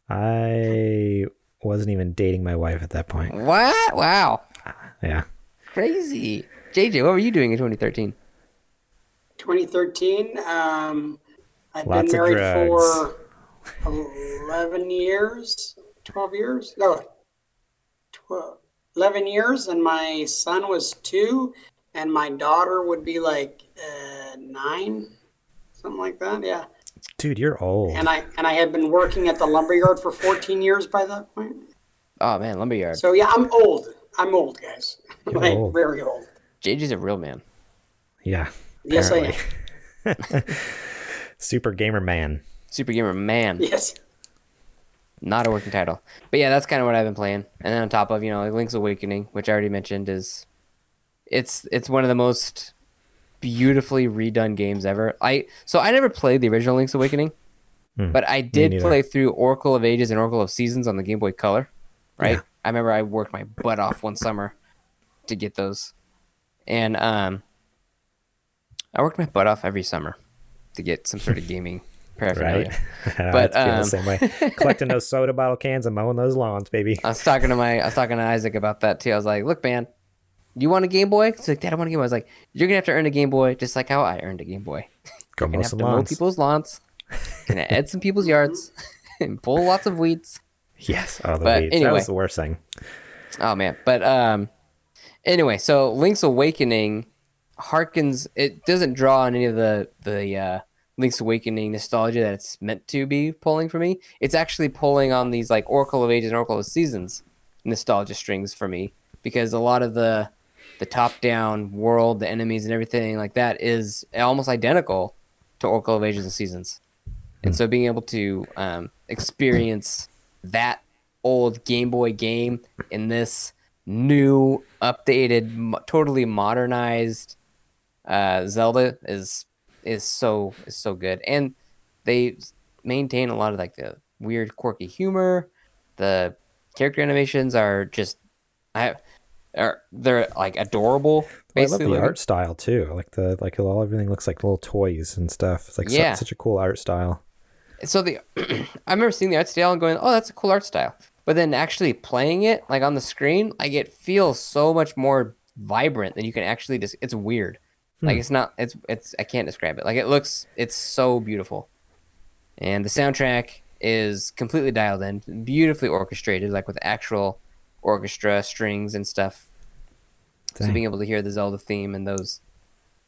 I wasn't even dating my wife at that point. What? Wow, Yeah. crazy. JJ, what were you doing in 2013? 2013. Um, I've Lots of been married drugs. for 11 years, 12 years. No, 12, 11 years, and my son was two, and my daughter would be like uh, nine, something like that. Yeah, Dude, you're old. and I and I had been working at the lumberyard for 14 years by that point. Oh man, Lumberyard. So yeah, I'm old. I'm old, guys. You're like old. very old. JJ's a real man. yeah. Yes, I am. Super gamer man. Super gamer man. Yes. not a working title. But yeah, that's kind of what I've been playing. And then on top of you know, like Link's Awakening, which I already mentioned, is it's it's one of the most beautifully redone games ever. I so I never played the original Link's Awakening, Hmm, but I did play through Oracle of Ages and Oracle of Seasons on the Game Boy Color. Right? Yeah. I remember I worked my butt off one summer to get those. And um, I worked my butt off every summer to get some sort of gaming paraphernalia. Right. But, um, the same way. Collecting those soda bottle cans and mowing those lawns, baby. I was talking to my, I was talking to Isaac about that too. I was like, "Look, man, you want a Game Boy?" He's like, "Dad, I want a Game Boy." I was like, "You're gonna have to earn a Game Boy, just like how I earned a Game Boy. Go You're mow gonna have some to mow people's lawns, gonna add some people's yards, and pull lots of weeds." Yes. Oh, the But weeds. That anyway. was the worst thing. Oh man, but um, anyway, so Link's Awakening harkens. It doesn't draw on any of the the uh, Link's Awakening nostalgia that it's meant to be pulling for me. It's actually pulling on these like Oracle of Ages and Oracle of Seasons nostalgia strings for me because a lot of the the top down world, the enemies and everything like that is almost identical to Oracle of Ages and Seasons. And so being able to um, experience that old Game Boy game in this new, updated, mo- totally modernized uh, Zelda is is so is so good, and they maintain a lot of like the weird, quirky humor. The character animations are just, I are they're like adorable. I love Basically, the art style too. Like the like all everything looks like little toys and stuff. It's like Yeah. such a cool art style. so the I remember seeing the art style and going, "Oh, that's a cool art style." But then actually playing it like on the screen, like it feels so much more vibrant than you can actually just it's weird. Hmm. Like it's not it's it's I can't describe it. Like it looks it's so beautiful. And the soundtrack is completely dialed in, beautifully orchestrated like with actual orchestra strings and stuff. So being able to hear the Zelda theme and those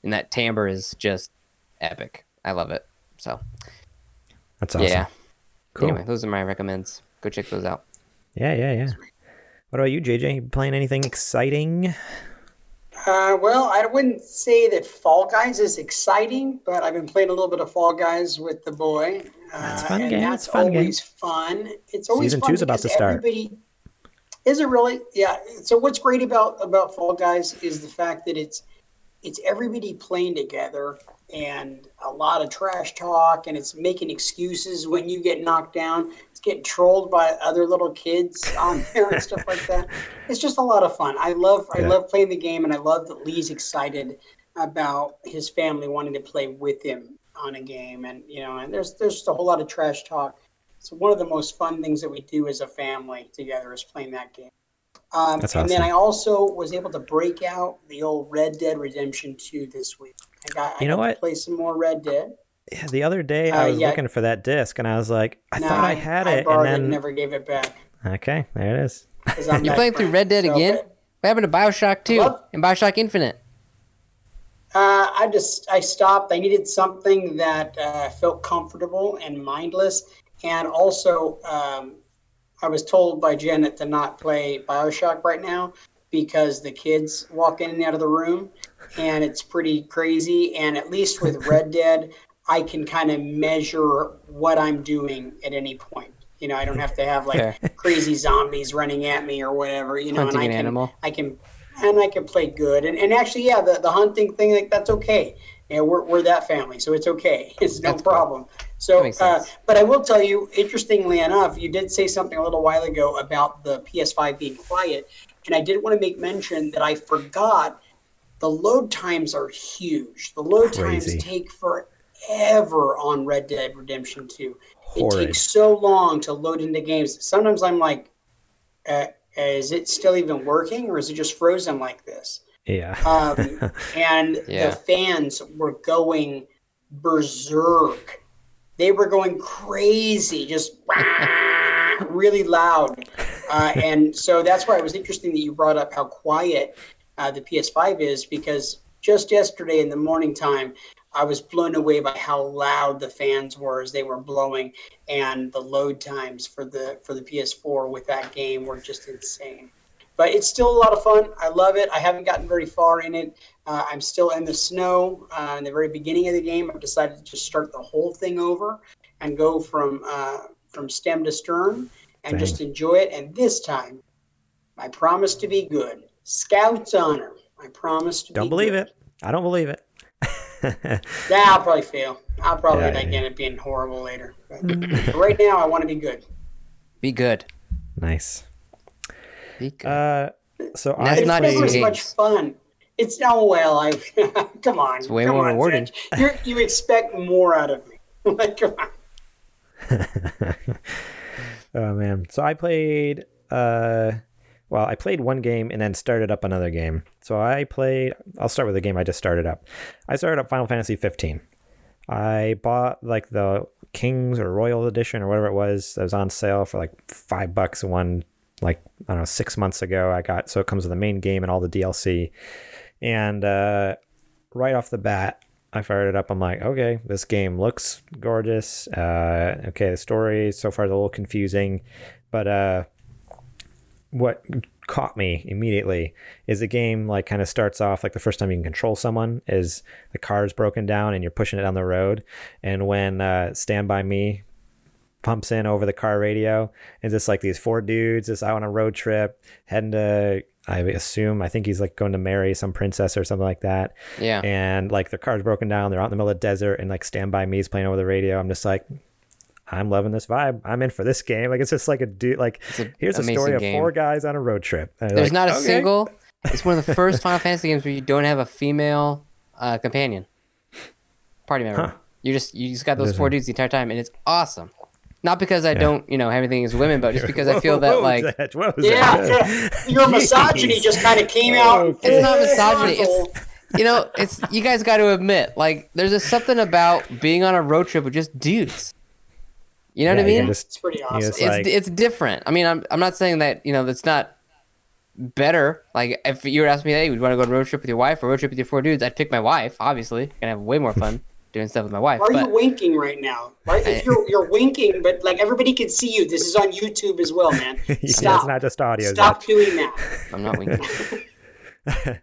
and that timbre is just epic. I love it. So, That's awesome. yeah. Cool. Anyway, those are my recommends. Go check those out. Yeah, yeah, yeah. What about you, JJ? You playing anything exciting? Uh, well, I wouldn't say that Fall Guys is exciting, but I've been playing a little bit of Fall Guys with the boy. Uh, That's a fun game. That's fun game. always fun. It's always Season fun two's about to start. Is it really? Yeah. So what's great about about Fall Guys is the fact that it's it's everybody playing together and a lot of trash talk and it's making excuses when you get knocked down. Getting trolled by other little kids on there and stuff like that. It's just a lot of fun. I love I love playing the game and I love that Lee's excited about his family wanting to play with him on a game and you know and there's there's just a whole lot of trash talk. So one of the most fun things that we do as a family together is playing that game. Um, That's and then. I also was able to break out the old Red Dead Redemption 2 this week. I got, You I know what? play some more Red Dead. Yeah, the other day I Uh, was yeah. looking for that disc and I was like, I Nah, thought I had I it, and borrowed it and never gave it back. okay, there it is. You're playing through. Red Dead So, again? but, What happened to Bioshock 2 Love- and Bioshock Infinite? Uh, I just I stopped. I needed something that uh, felt comfortable and mindless, and also um, I was told by Janet to not play Bioshock right now because the kids walk in and out of the room, and it's pretty crazy. And at least with Red Dead, I can kind of measure what I'm doing at any point. You know, I don't have to have like crazy zombies running at me or whatever. You know, Hunting and I an can, animal. I can, and I can play good. And, and actually, yeah, the, the hunting thing, like that's okay. Yeah, we're, we're that family, so it's okay. It's no That's problem. That So, uh, but I will tell you, interestingly enough, you did say something a little while ago about the PS5 being quiet, and I did want to make mention that I forgot the load times are huge. The load Crazy. times take forever on Red Dead Redemption 2. It takes so long to load into games. Sometimes I'm like, uh, is it still even working, or is it just frozen like this? Yeah. um, and Yeah. the fans were going berserk. They were going crazy, just really loud. Uh, and so that's why it was interesting that you brought up how quiet uh, the PS5 is because just yesterday in the morning time, I was blown away by how loud the fans were as they were blowing, and the load times for the for the PS4 with that game were just insane but it's still a lot of fun. I love it. I haven't gotten very far in it. Uh, I'm still in the snow uh, in the very beginning of the game. I've decided to just start the whole thing over and go from uh, from stem to stern and Dang. just enjoy it. And this time, I promise to be good. Scouts honor. I promise to Don't be believe good. it. I don't believe it. Yeah, I'll probably fail. I'll probably Yeah, like yeah. end up being horrible later. But but right now, I want to be good. Be good. nice. Be good. Uh, so That's I not it's easy never as much fun. It's oh well. I come on. It's way come more on, rewarding. You're, you expect more out of me. like, come on. Oh man. So I played uh well, I played one game and then started up another game. So I played I'll start with the game I just started up. I started up Final Fantasy 15. I bought like the Kings or Royal Edition or whatever it was that was on sale for like 5 bucks one like I don't know 6 months ago. I got so it comes with the main game and all the DLC. And uh right off the bat I fired it up. I'm like, okay, this game looks gorgeous. Uh, okay, the story so far is a little confusing, but uh, what caught me immediately is the game like kind of starts off like the first time you can control someone is the car is broken down and you're pushing it down the road, and when uh, Stand by Me pumps in over the car radio, and just like these four dudes just out on a road trip heading to. I assume I think he's like going to marry some princess or something like that Yeah. and like their car's broken down they're out in the middle of the desert and like stand by me is playing over the radio i'm just like i'm loving this vibe i'm in for this game like it's just like a dude like a here's a amazing story of four guys on a road trip There's like, not a okay. single. It's one of the first Final Fantasy games where you don't have a female uh, companion, party member. Huh. You just you just got those four dudes the entire time, and it's awesome. Not because I don't you know have anything as women, but just because I feel that like Zach, what was Yeah, that? your misogyny Jeez. just kind of came out. Okay. It's not misogyny. It's you know, it's you guys got to admit, like, there's just something about being on a road trip with just dudes. You know Yeah, what I mean? just- It's pretty awesome. it's like- it's different. I mean, I'm I'm not saying that you know that's not better. Like, if you were asking me, hey, would you want to go on a road trip with your wife or a road trip with your four dudes? I'd pick my wife. Obviously, gonna have way more fun doing stuff with my wife. Why are But you winking right now? Right? If you're you're winking, but like everybody can see you. This is on YouTube as well, man. yeah, Stop. it's not just audio Stop Zach. doing that. I'm not winking.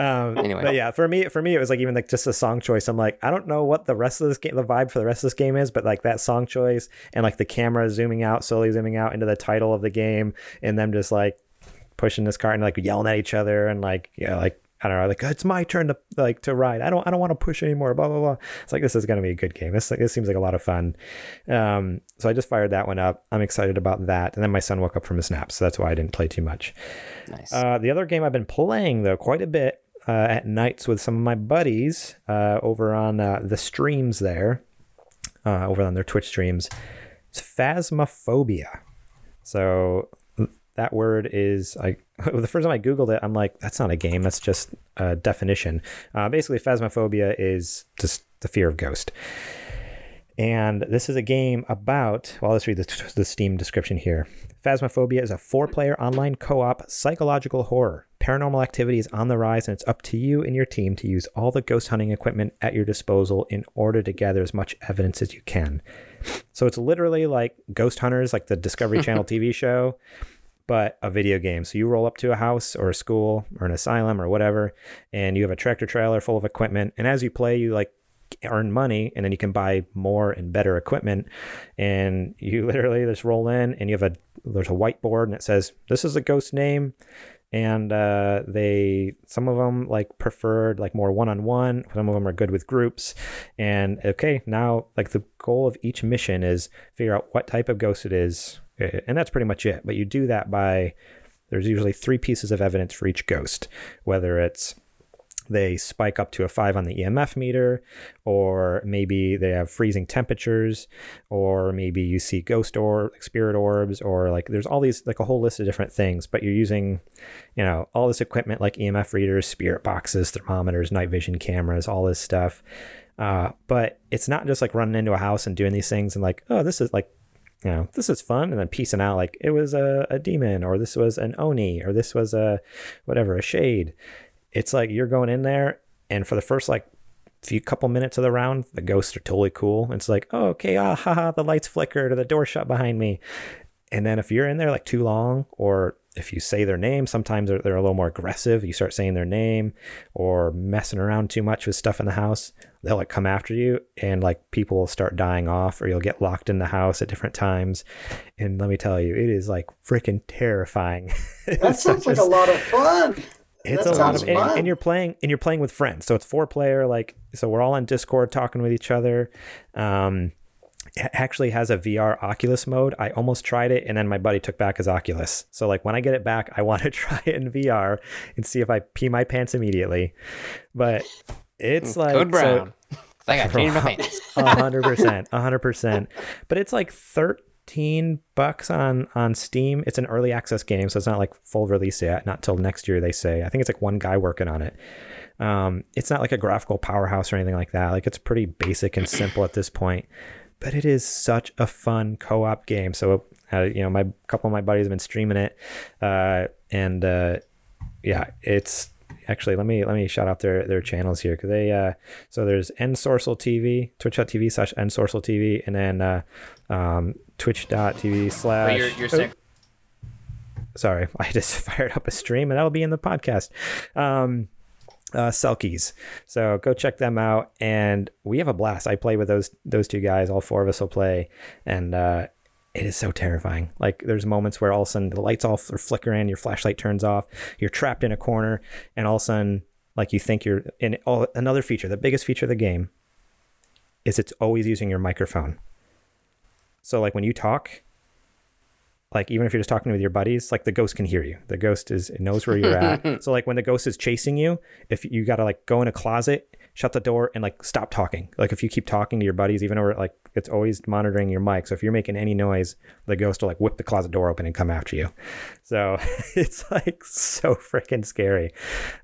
Um, Anyway. but yeah, for me, for me, it was like even like just a song choice. I'm like, I don't know what the rest of this game, the vibe for the rest of this game is, but like that song choice and like the camera zooming out, slowly zooming out into the title of the game, and them just like pushing this cart and like yelling at each other and like yeah, like I don't know, like it's my turn to like to ride. I don't, I don't want to push anymore. Blah blah blah. It's like this is gonna be a good game. This like, this seems like a lot of fun. Um, so I just fired that one up. I'm excited about that. And then my son woke up from his nap, so that's why I didn't play too much. nice. Uh, the other game I've been playing though quite a bit uh, at nights with some of my buddies uh, over on uh, the streams there, uh, over on their Twitch streams. It's Phasmophobia. So that word is I the first time I googled it, I'm like, that's not a game. That's just a definition. Uh, basically, phasmophobia is just the fear of ghost. And this is a game about, well, let's read the, the Steam description here. Phasmophobia is a four player online co op psychological horror. Paranormal activity is on the rise, and it's up to you and your team to use all the ghost hunting equipment at your disposal in order to gather as much evidence as you can. So it's literally like Ghost Hunters, like the Discovery Channel TV show, but a video game. So you roll up to a house or a school or an asylum or whatever, and you have a tractor trailer full of equipment. And as you play, you like earn money and then you can buy more and better equipment and you literally just roll in and you have a there's a whiteboard and it says this is a ghost name and uh, they some of them like preferred like more one-on-one some of them are good with groups and okay now like the goal of each mission is figure out what type of ghost it is eh, and that's pretty much it but you do that by there's usually three pieces of evidence for each ghost whether it's they spike up to a five on the EMF meter, or maybe they have freezing temperatures, or maybe you see ghost or spirit orbs, or like there's all these like a whole list of different things. But you're using, you know, all this equipment like EMF readers, spirit boxes, thermometers, night vision cameras, all this stuff. Uh, but it's not just like running into a house and doing these things and like, oh, this is like you know, this is fun, and then piecing out like it was a, a demon, or this was an oni, or this was a whatever, a shade. It's like you're going in there, and for the first like few couple minutes of the round, the ghosts are totally cool. It's like, oh, okay, ah, haha, the lights flickered, or the door shut behind me. And then if you're in there like too long, or if you say their name, sometimes they're, they're a little more aggressive. You start saying their name or messing around too much with stuff in the house, they'll like come after you and like people will start dying off or you'll get locked in the house at different times. And let me tell you, it is like freaking terrifying. That sounds like a lot of fun. It's That a lot of and, fun. and you're playing and you're playing with friends. So it's four player like so we're all on Discord talking with each other. Um it actually has a VR Oculus mode. I almost tried it and then my buddy took back his Oculus. So like when I get it back, I want to try it in VR and see if I pee my pants immediately. But it's like Code Brown. So, I got changed my pants. a hundred percent, a hundred percent. But it's like thirteen bucks on on Steam. It's an early access game, so it's not like full release yet. Not till next year, they say. I think it's like one guy working on it. Um, it's not like a graphical powerhouse or anything like that. Like it's pretty basic and simple at this point. But it is such a fun co-op game. So uh, you know, my couple of my buddies have been streaming it, uh, and uh, yeah, it's actually let me let me shout out their their channels here because they uh so there's nsourcel tv twitch.tv slash nsourcel tv and then uh um twitch.tv slash you're, you're sick. sorry i just fired up a stream and that'll be in the podcast. Um uh selkies. So go check them out and we have a blast. I play with those those two guys. All four of us will play and uh it is so terrifying. Like there's moments where all of a sudden the lights all are flickering, your flashlight turns off, you're trapped in a corner, and all of a sudden, like you think you're in. Oh, another feature, the biggest feature of the game, is it's always using your microphone. So like when you talk, like even if you're just talking with your buddies, like the ghost can hear you. The ghost is it knows where you're at. so like when the ghost is chasing you, if you gotta like go in a closet, shut the door, and like stop talking. Like if you keep talking to your buddies, even over like it's always monitoring your mic. So if you're making any noise, the ghost will like whip the closet door open and come after you. So it's like so freaking scary.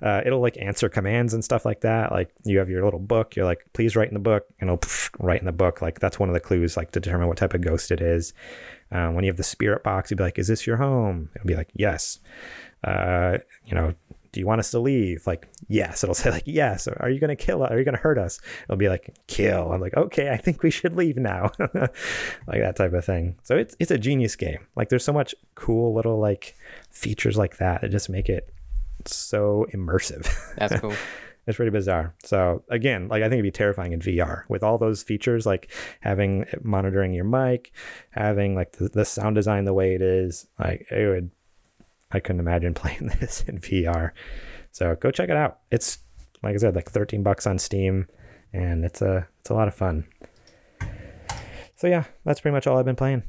Uh, it'll like answer commands and stuff like that. Like you have your little book, you're like, please write in the book, and it'll pff, write in the book. Like that's one of the clues, like to determine what type of ghost it is. Um, when you have the spirit box, you'd be like, is this your home? It'll be like, yes. Uh, you know, do you want us to leave? Like, yes. It'll say like, yes. Are you going to kill us? Are you going to hurt us? It'll be like, kill. I'm like, okay, I think we should leave now. like that type of thing. So it's, it's a genius game. Like there's so much cool little like features like that that just make it so immersive. That's cool. it's pretty bizarre. So again, like I think it'd be terrifying in VR with all those features, like having monitoring your mic, having like the, the sound design the way it is. Like it would, I couldn't imagine playing this in VR. So go check it out. It's like I said, like 13 bucks on Steam, and it's a it's a lot of fun. So yeah, that's pretty much all I've been playing.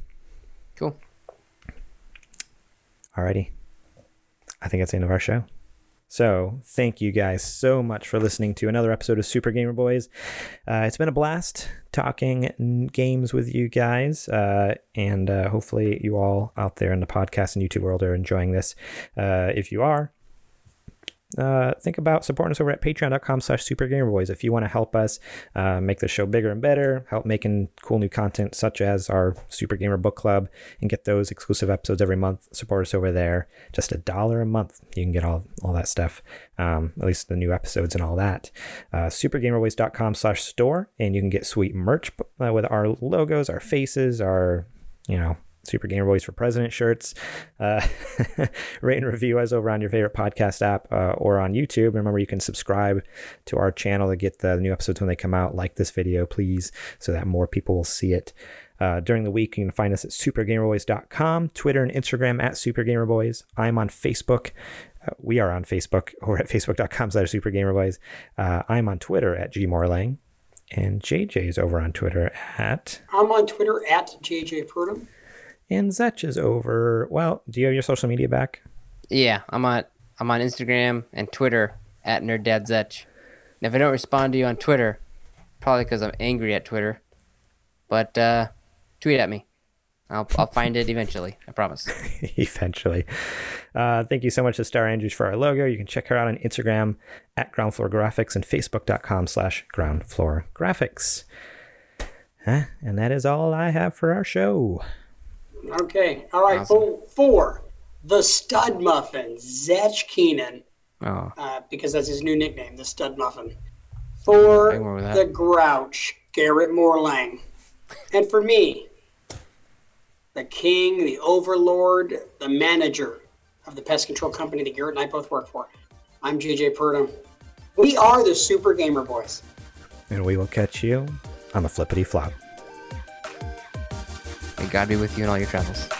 Cool. Alrighty, I think that's the end of our show. So, thank you guys so much for listening to another episode of Super Gamer Boys. Uh, it's been a blast talking games with you guys, uh, and uh, hopefully, you all out there in the podcast and YouTube world are enjoying this. Uh, if you are, uh, think about supporting us over at patreon.com slash supergamerboys. If you want to help us uh, make the show bigger and better help making cool new content such as our super gamer book club and get those exclusive episodes every month support us over there. Just a dollar a month you can get all, all that stuff um, at least the new episodes and all that. Uh, supergamerboys.com slash store and you can get sweet merch uh, with our logos our faces our you know Super Gamer Boys for President shirts. Uh, rate and review us over on your favorite podcast app uh, or on YouTube. Remember, you can subscribe to our channel to get the new episodes when they come out. Like this video, please, so that more people will see it. Uh, during the week, you can find us at supergamerboys.com, Twitter and Instagram at supergamerboys. I'm on Facebook. Uh, we are on Facebook or at facebook.com slash supergamerboys. Uh, I'm on Twitter at gmorlang. And JJ is over on Twitter at. I'm on Twitter at JJ Purdom. And Zetch is over. Well, do you have your social media back? Yeah, I'm on I'm on Instagram and Twitter at NerdDadZetch. And if I don't respond to you on Twitter, probably because I'm angry at Twitter. But uh, tweet at me. I'll I'll find it eventually. I promise. eventually. Uh, thank you so much to Star Andrews for our logo. You can check her out on Instagram at Ground Floor Graphics and Facebook.com slash Ground Floor Graphics. Huh? And that is all I have for our show. Okay. All right. Awesome. Four. The Stud Muffin, Zetch Keenan, Oh, uh, because that's his new nickname, the Stud Muffin. For I remember that. the Grouch, Garrett Morlang. And for me, the King, the Overlord, the manager of the pest control company that Garrett and I both work for. I'm JJ Purdom. We are the Super Gamer Boys. And we will catch you on the flippity flop. May God be with you in all your travels.